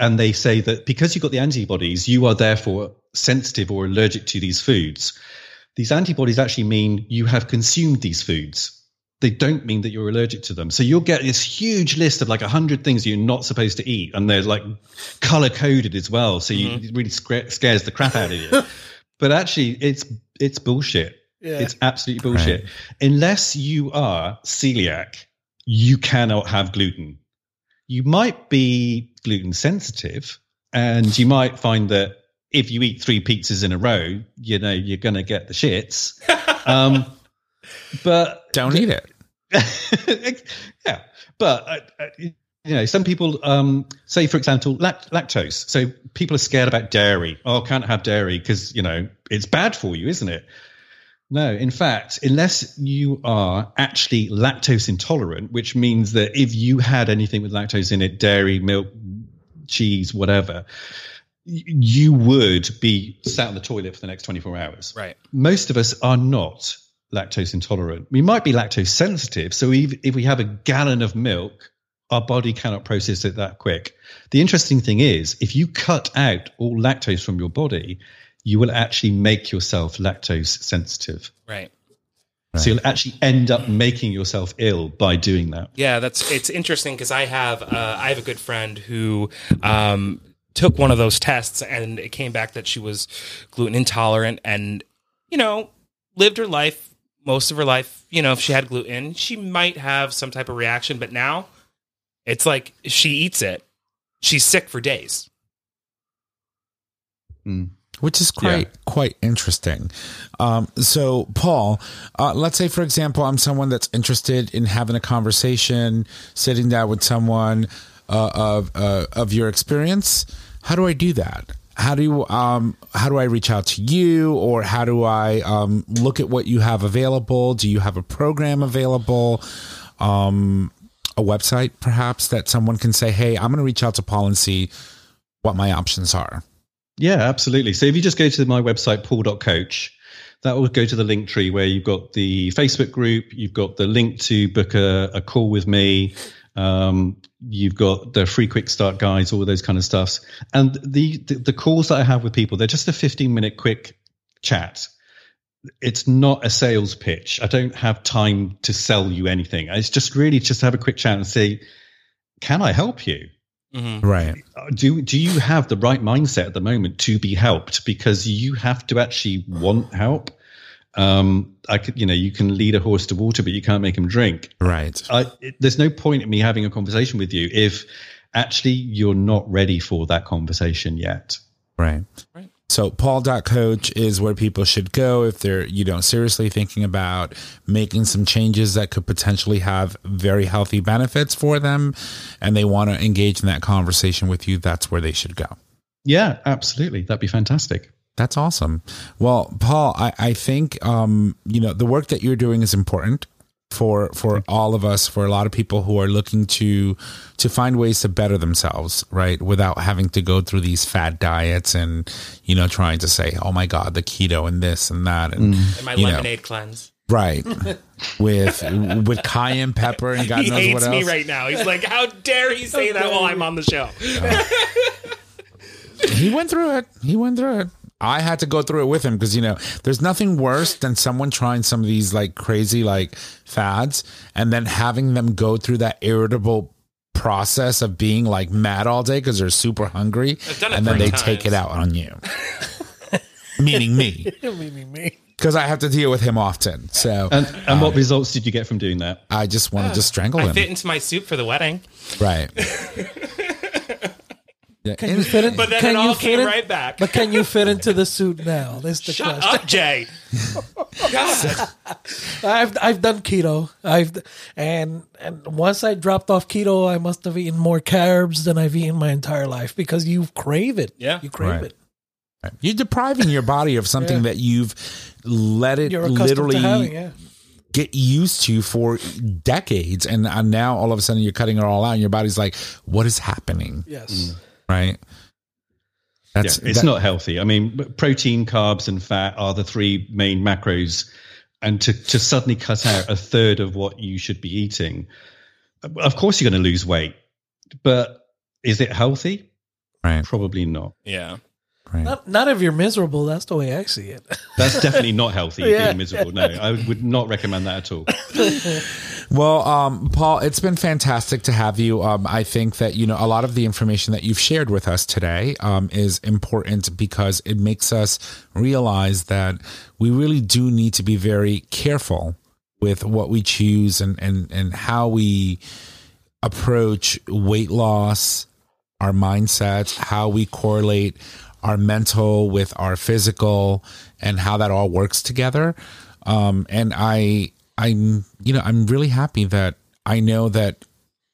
and they say that because you've got the antibodies, you are therefore sensitive or allergic to these foods. These antibodies actually mean you have consumed these foods. They don't mean that you're allergic to them. So you'll get this huge list of like a hundred things you're not supposed to eat, and they're like color coded as well. So you, it really sca- scares the crap out of you. but actually, it's it's bullshit. Yeah. It's absolutely bullshit. Unless you are celiac, you cannot have gluten. You might be gluten sensitive, and you might find that if you eat three pizzas in a row, you know you're going to get the shits. Um, but Don't eat it. yeah, but uh, uh, you know, some people um, say, for example, lact- lactose. So people are scared about dairy. Oh, can't have dairy because you know it's bad for you, isn't it? No, in fact, unless you are actually lactose intolerant, which means that if you had anything with lactose in it, dairy, milk, cheese, whatever, you would be sat on the toilet for the next 24 hours Right. most of us are not lactose intolerant. We might be lactose sensitive. So if, if we have a gallon of milk, our body cannot process it that quick. The interesting thing is, if you cut out all lactose from your body, you will actually make yourself lactose sensitive. Right. So you'll actually end up making yourself ill by doing that. Yeah, that's it's interesting because I have uh, I have a good friend who um, took one of those tests and it came back that she was gluten intolerant and you know lived her life most of her life. You know, if she had gluten, she might have some type of reaction, but now it's like she eats it, she's sick for days. which is quite quite interesting. Um, so, Paul, uh, let's say, for example, I'm someone that's interested in having a conversation, sitting down with someone uh, of uh, of your experience. How do I do that? How do you, um, how do I reach out to you, or how do I um, look at what you have available? Do you have a program available? Um, a website, perhaps, that someone can say, "Hey, I'm going to reach out to Paul and see what my options are." Yeah, absolutely. So if you just go to my website, paul.coach, that will go to the link tree where you've got the Facebook group, you've got the link to book a, a call with me, um, you've got the free quick start guides, all those kind of stuffs. And the, the, the calls that I have with people, they're just a 15 minute quick chat. It's not a sales pitch. I don't have time to sell you anything. It's just really just have a quick chat and say, can I help you? Right. do do you have the right mindset at the moment to be helped because you have to actually want help um i could you know you can lead a horse to water but you can't make him drink Right. I, it, there's no point in me having a conversation with you if actually you're not ready for that conversation yet Right. Right. So paul.coach is where people should go if they're, you know, seriously thinking about making some changes that could potentially have very healthy benefits for them and they want to engage in that conversation with you, that's where they should go. yeah absolutely that'd be fantastic That's awesome. Well, Paul, I, I think um, you know, the work that you're doing is important for for all of us, for a lot of people who are looking to to find ways to better themselves, right? Without having to go through these fad diets and, you know, trying to say, Oh my God, the keto and this and that and mm. And my you know, lemonade cleanse. Right. with with cayenne pepper and God he knows what else. me right now. He's like, "How dare he say that while I'm on the show?" he went through it. He went through it. I had to go through it with him because you know there's nothing worse than someone trying some of these like crazy like fads and then having them go through that irritable process of being like mad all day because they're super hungry I've done it and then three they take it out on you. Meaning me, Meaning me. because I have to deal with him often. So and and what results did you get from doing that I just wanted to ah, strangle I him. fit into my suit for the wedding, Right. Yeah, Can you fit in? but then can it all came in- right back. But can you fit into the suit now? That's the Shut question. up, Jay. God. I've I've done keto. I've and and once I dropped off keto, I must have eaten more carbs than I've eaten my entire life because you crave it. Yeah. you crave Right. it. You're depriving your body of something Yeah. that you've let it You're literally to having. Yeah, get used to for decades, and, and now all of a sudden you're cutting it all out, and your body's like, "What is happening?" yes. Mm. Right? That's yeah, it's that- not healthy. I mean, protein, carbs, and fat are the three main macros, and to to suddenly cut out a third of what you should be eating, of course you're going to lose weight. But is it healthy? right. Probably not. Yeah. Right. Not, not if you're miserable. That's the way I see it. That's definitely not healthy. Yeah. Being miserable. No, I would not recommend that at all. Well, um, Paul, it's been fantastic to have you. Um, I think that you know a lot of the information that you've shared with us today um, is important because it makes us realize that we really do need to be very careful with what we choose and and and how we approach weight loss, our mindsets, how we correlate our mental with our physical, and how that all works together. Um, and I, I'm, you know, I'm really happy that I know that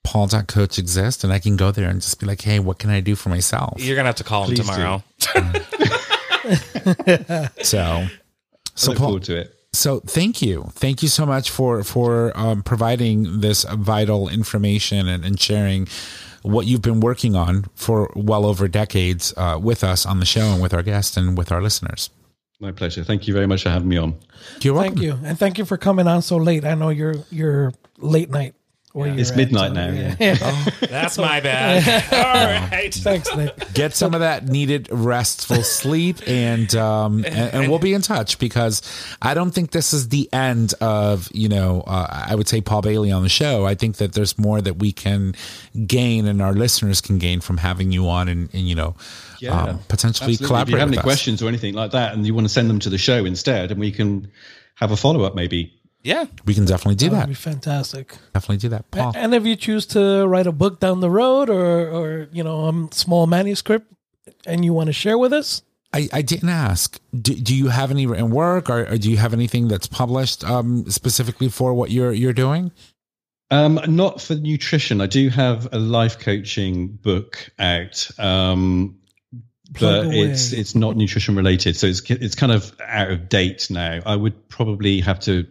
Paul.coach exists, and I can go there and just be like, hey, what can I do for myself? You're gonna have to call him Please do. tomorrow. So, so look Paul, to it. So thank you, thank you so much for for um, providing this vital information and, and sharing what you've been working on for well over decades uh, with us on the show and with our guests and with our listeners. My pleasure. Thank you very much for having me on. You're welcome. Thank you, and thank you for coming on so late. I know you're you're late night. Where you're It's midnight now. Yeah. That's my bad. All right. Thanks, Nick. Get some of that needed restful sleep, and um, and, and we'll be in touch because I don't think this is the end of you know uh, I would say Paul Bailey on the show. I think that there's more that we can gain and our listeners can gain from having you on and, and you know um, potentially Absolutely. If you have any us. questions or anything like that, and you want to send them to the show instead, and we can have a follow up maybe. Yeah. We can definitely do That that. be fantastic. Definitely do that, Paul. And if you choose to write a book down the road, or or you know, a small manuscript, and you want to share with us, I, I didn't ask. Do, do you have any written work, or, or do you have anything that's published um, specifically for what you're you're doing? Um, not for nutrition. I do have a life coaching book out, um, but it's it's not nutrition related, so it's it's kind of out of date now. I would probably have to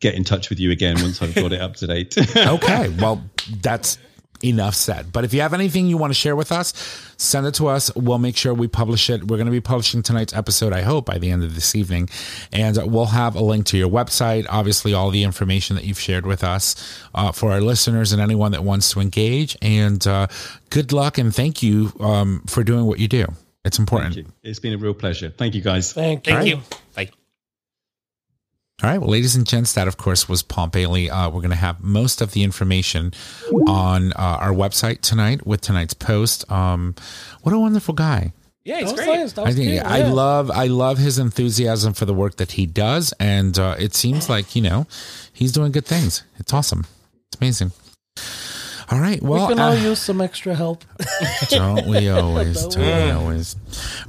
get in touch with you again once I've got it up to date. Okay, well, that's enough said. But if you have anything you want to share with us, send it to us. We'll make sure we publish it. We're going to be publishing tonight's episode, I hope, by the end of this evening. And we'll have a link to your website, obviously, all the information that you've shared with us uh, for our listeners and anyone that wants to engage. And uh, good luck and thank you um, for doing what you do. It's important. Thank you. It's been a real pleasure. Thank you, guys. thank you. Thank you. Bye. All right. Well, ladies and gents, that of course was Paul Bailey. Uh, we're going to have most of the information on uh, our website tonight with tonight's post. Um, what a wonderful guy. Yeah, he's great. nice. I think cute, I yeah. love I love his enthusiasm for the work that he does, and uh, it seems like you know he's doing good things. It's awesome. It's amazing. All right. Well, We can all uh, use some extra help. don't we always? Don't don't we always?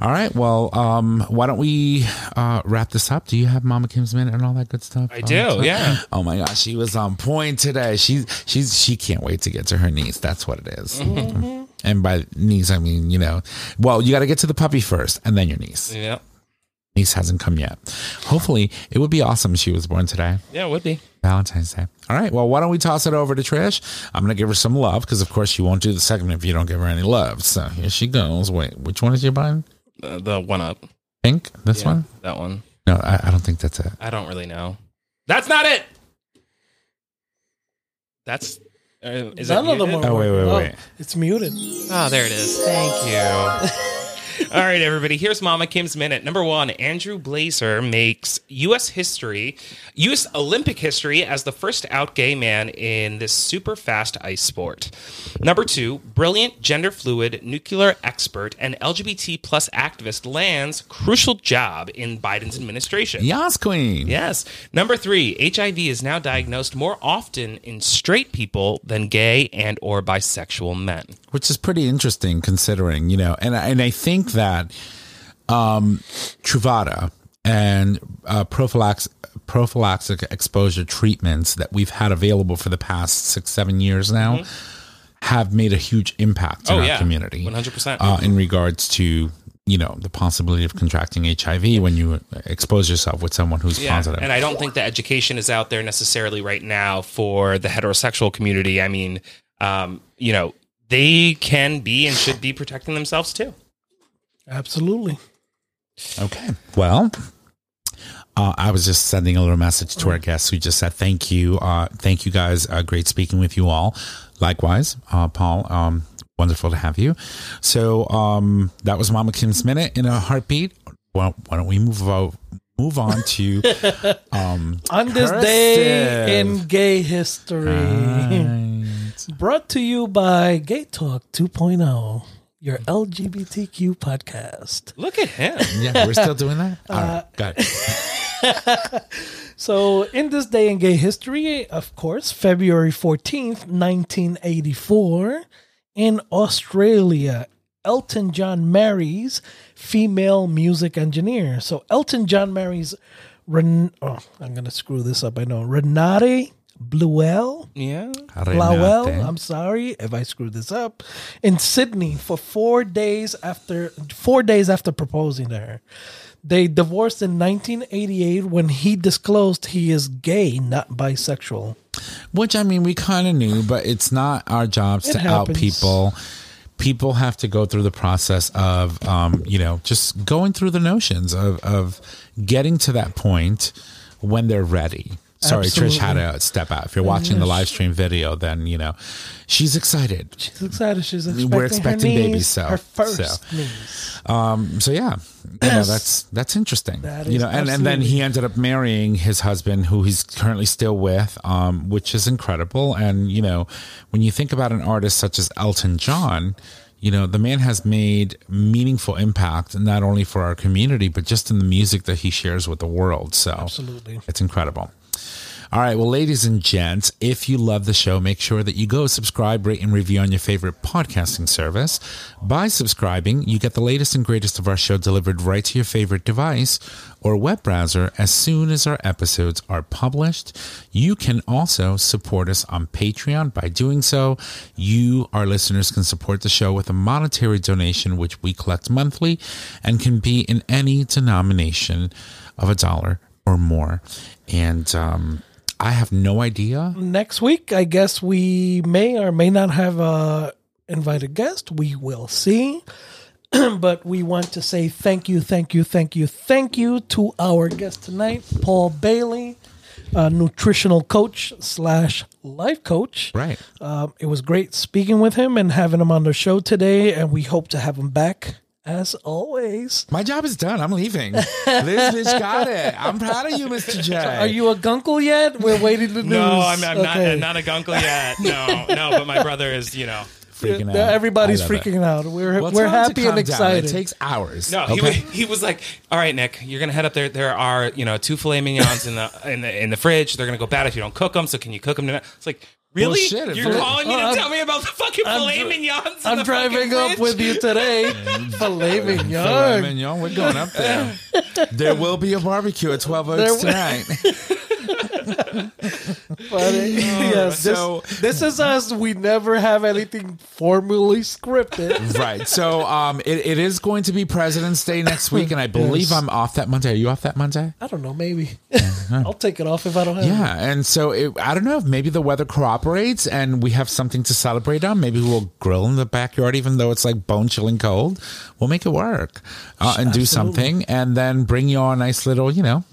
All right. Well, um, why don't we uh, wrap this up? Do you have Mama Kim's minute and all that good stuff? I Um, do, so- yeah. Oh my gosh, she was on point today. She's she's she can't wait to get to her niece. That's what it is. Mm-hmm. And by niece, I mean you know, well, you got to get to the puppy first, and then your niece. Yeah. Niece hasn't come yet. Hopefully, it would be awesome if she was born today. Yeah, it would be. Valentine's Day. All right. Well, why don't we toss it over to Trish? I'm going to give her some love because, of course, she won't do the segment if you don't give her any love. So here she goes. Wait, which one is you buying? Uh, the one up. Pink? This Yeah, one? That one. No, I, I don't think that's it. I don't really know. That's not it. That's. Uh, is None it of them muted? are. Oh, wait, wait, working. wait. it's muted. Oh, there it is. Thank you. All right, everybody. Here's Mama Kim's minute. Number one: Andrew Blaser makes U.S. history, U.S. Olympic history, as the first out gay man in this super fast ice sport. Number two: brilliant gender fluid nuclear expert and LGBT plus activist lands crucial job in Biden's administration. Yas Queen. Yes. Number three, HIV is now diagnosed more often in straight people than gay and or bisexual men. which is pretty interesting considering you know and and I think that um Truvada and uh, prophylax prophylactic exposure treatments that we've had available for the past six seven years now have made a huge impact in Mm-hmm. Oh, our yeah. community 100%. uh, in regards to you know the possibility of contracting HIV when you expose yourself with someone who's positive. And I don't think the education is out there necessarily right now for the heterosexual community. I mean, um, you know, they can be and should be protecting themselves too. Absolutely. Okay. Well, uh, I was just sending a little message to our guests who just said thank you. Uh, thank you guys. Uh, great speaking with you all. Likewise, uh, Paul. Um, wonderful to have you. So um, that was Mama Kim's minute in a heartbeat. Well, why don't we move on? Move on to um, On this day in gay history. Right. Brought to you by Gay Talk 2.0, your LGBTQ podcast. Look at him. Yeah, we're still doing that. All Uh, right, got it. So, in this day in gay history, of course, February 14th, 1984, in Australia, Elton John marries female music engineer. So, Elton John marries, Ren- oh, I'm going to screw this up, I know, Renate Blauel. Yeah. Renate. I'm sorry if I screwed this up, in Sydney for four days after four days after proposing to her. They divorced in 1988 when he disclosed he is gay, not bisexual. Which I mean, we kind of knew, but it's not our jobs It to out people. People have to go through the process of, um, you know, just going through the notions of of getting to that point when they're ready. Sorry, Trish had to step out. If you're watching the live stream video, then you know she's excited. She's excited. She's expecting We're expecting her niece, babies, so- her first so. niece. Um, so yeah, you know, that's that's interesting. That you know, and, and then he ended up marrying his husband, who he's currently still with, um, which is incredible. And you know, when you think about an artist such as Elton John, you know, the man has made meaningful impact not only for our community but just in the music that he shares with the world. So Absolutely. it's incredible. All right. Well, ladies and gents, if you love the show, make sure that you go subscribe, rate, and review on your favorite podcasting service. By subscribing, you get the latest and greatest of our show delivered right to your favorite device or web browser as soon as our episodes are published. You can also support us on Patreon. By doing so, you, our listeners, can support the show with a monetary donation, which we collect monthly and can be in any denomination of a dollar or more. And, um, I have no idea. Next week, I guess we may or may not have a invited guest. We will see. but we want to say thank you, thank you, thank you, thank you to our guest tonight, Paul Bailey, a nutritional coach slash life coach. Right. Um, it was great speaking with him and having him on the show today, and we hope to have him back as always. My job is done. I'm leaving. Liz bitch got it. I'm proud of you, Mr. J. Are you a gunkle yet? We're waiting to news. No, I'm, I'm Okay. not. I'm not a gunkle yet. No, no. But my brother is. You know. freaking out? Everybody's love it. freaking out. We're Well, we're tell him to happy and down. excited. It takes hours. No, he, was, he was like, "All right, Nick, you're gonna head up there. There are you know two filet mignons in the in the in the fridge. They're gonna go bad if you don't cook them. So can you cook them tonight?" It's like, really? Well, shit, you're it- calling me Oh, to I'm- tell me about the fucking I'm filet mignons? I'm driving up fridge? with you today. Filet mignon. Filet mignon. mignon, we're going up there. there will be a barbecue at 12 There Oaks will- tonight. But, uh, yes, this, so- this is us. We never have anything formally scripted. right. So um, it, it is going to be President's Day next week, and I believe Yes. I'm off that Monday. Are you off that Monday? I don't know. Maybe I'll take it off if I don't have. Yeah, and so it, I don't know if maybe the weather cooperates and we have something to celebrate on. Maybe we'll grill in the backyard, even though it's like bone chilling cold. We'll make it work uh, and do something, and then bring you on a nice little, you know,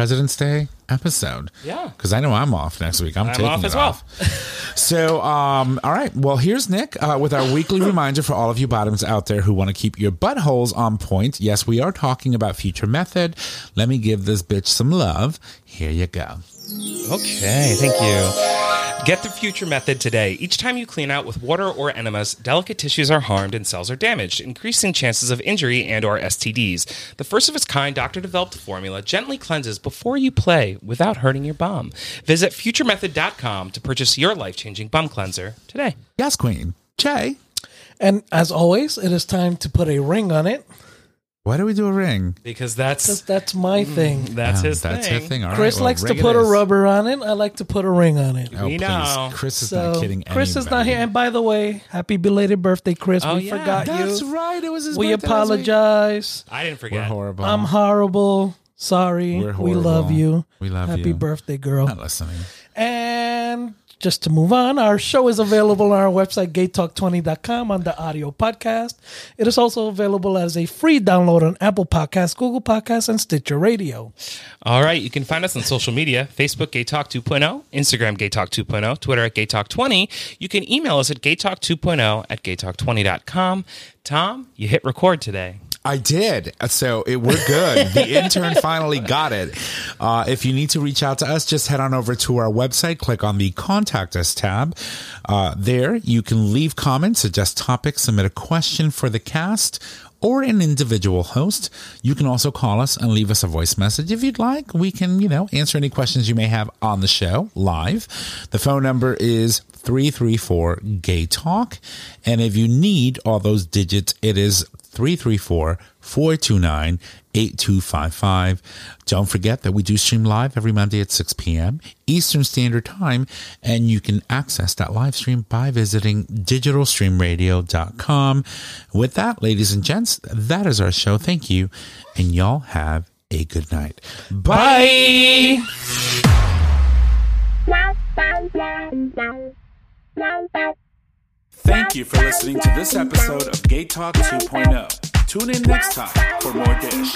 President's Day episode. Yeah. because I know I'm off next week. I'm, I'm taking off as well. So, um, all right. Well, here's Nick uh, with our weekly reminder for all of you bottoms out there who want to keep your buttholes on point. Yes, we are talking about Future Method. Let me give this bitch some love. Here you go. Okay, thank you. Get the future method today. Each time you clean out with water or enemas, delicate tissues are harmed and cells are damaged, increasing chances of injury and or STDs. The first of its kind doctor-developed formula gently cleanses before you play without hurting your bum. Visit futuremethod.com to purchase your life-changing bum cleanser today. Yes, Queen. Jay, And as always, it is time to put a ring on it. Why do we do a ring? Because that's That's, that's my thing. that's Um, his That's thing. her thing. All right, Chris well, likes to ring it put a is. rubber on it. I like to put a ring on it. Oh, We please. know. Chris is So not kidding. Chris is not anybody. here. And by the way, happy belated birthday, Chris. Oh, we yeah. forgot That's you. right. It was his We birthday last week. apologize. I didn't We're forget. horrible. I'm horrible. Sorry. We're We love you. We love Happy you. birthday, girl. Not listening. And just to move on, our show is available on our website, gaytalk20.com, on the audio podcast. It is also available as a free download on Apple Podcasts, Google Podcasts, and Stitcher Radio. All right, you can find us on social media Facebook Gay Talk 2.0, Instagram Gay Talk 2.0, Twitter at Gay Talk 20. You can email us at gaytalk 2.0 at gaytalk20.com. Tom, you hit record today. I did. So it, we're good. the intern finally got it. Uh, if you need to reach out to us, just head on over to our website, click on the contact us tab. Uh, there you can leave comments, suggest topics, submit a question for the cast or an individual host. You can also call us and leave us a voice message if you'd like. We can, you know, answer any questions you may have on the show live. The phone number is 334 Gay Talk. And if you need all those digits, it is 334 429 8255. Don't forget that we do stream live every Monday at 6 p.m. Eastern Standard Time, and you can access that live stream by visiting digitalstreamradio.com. With that, ladies and gents, that is our show. Thank you, and y'all have a good night. Bye. Thank you for listening to this episode of Gay Talk 2.0. Tune in next time for more dish.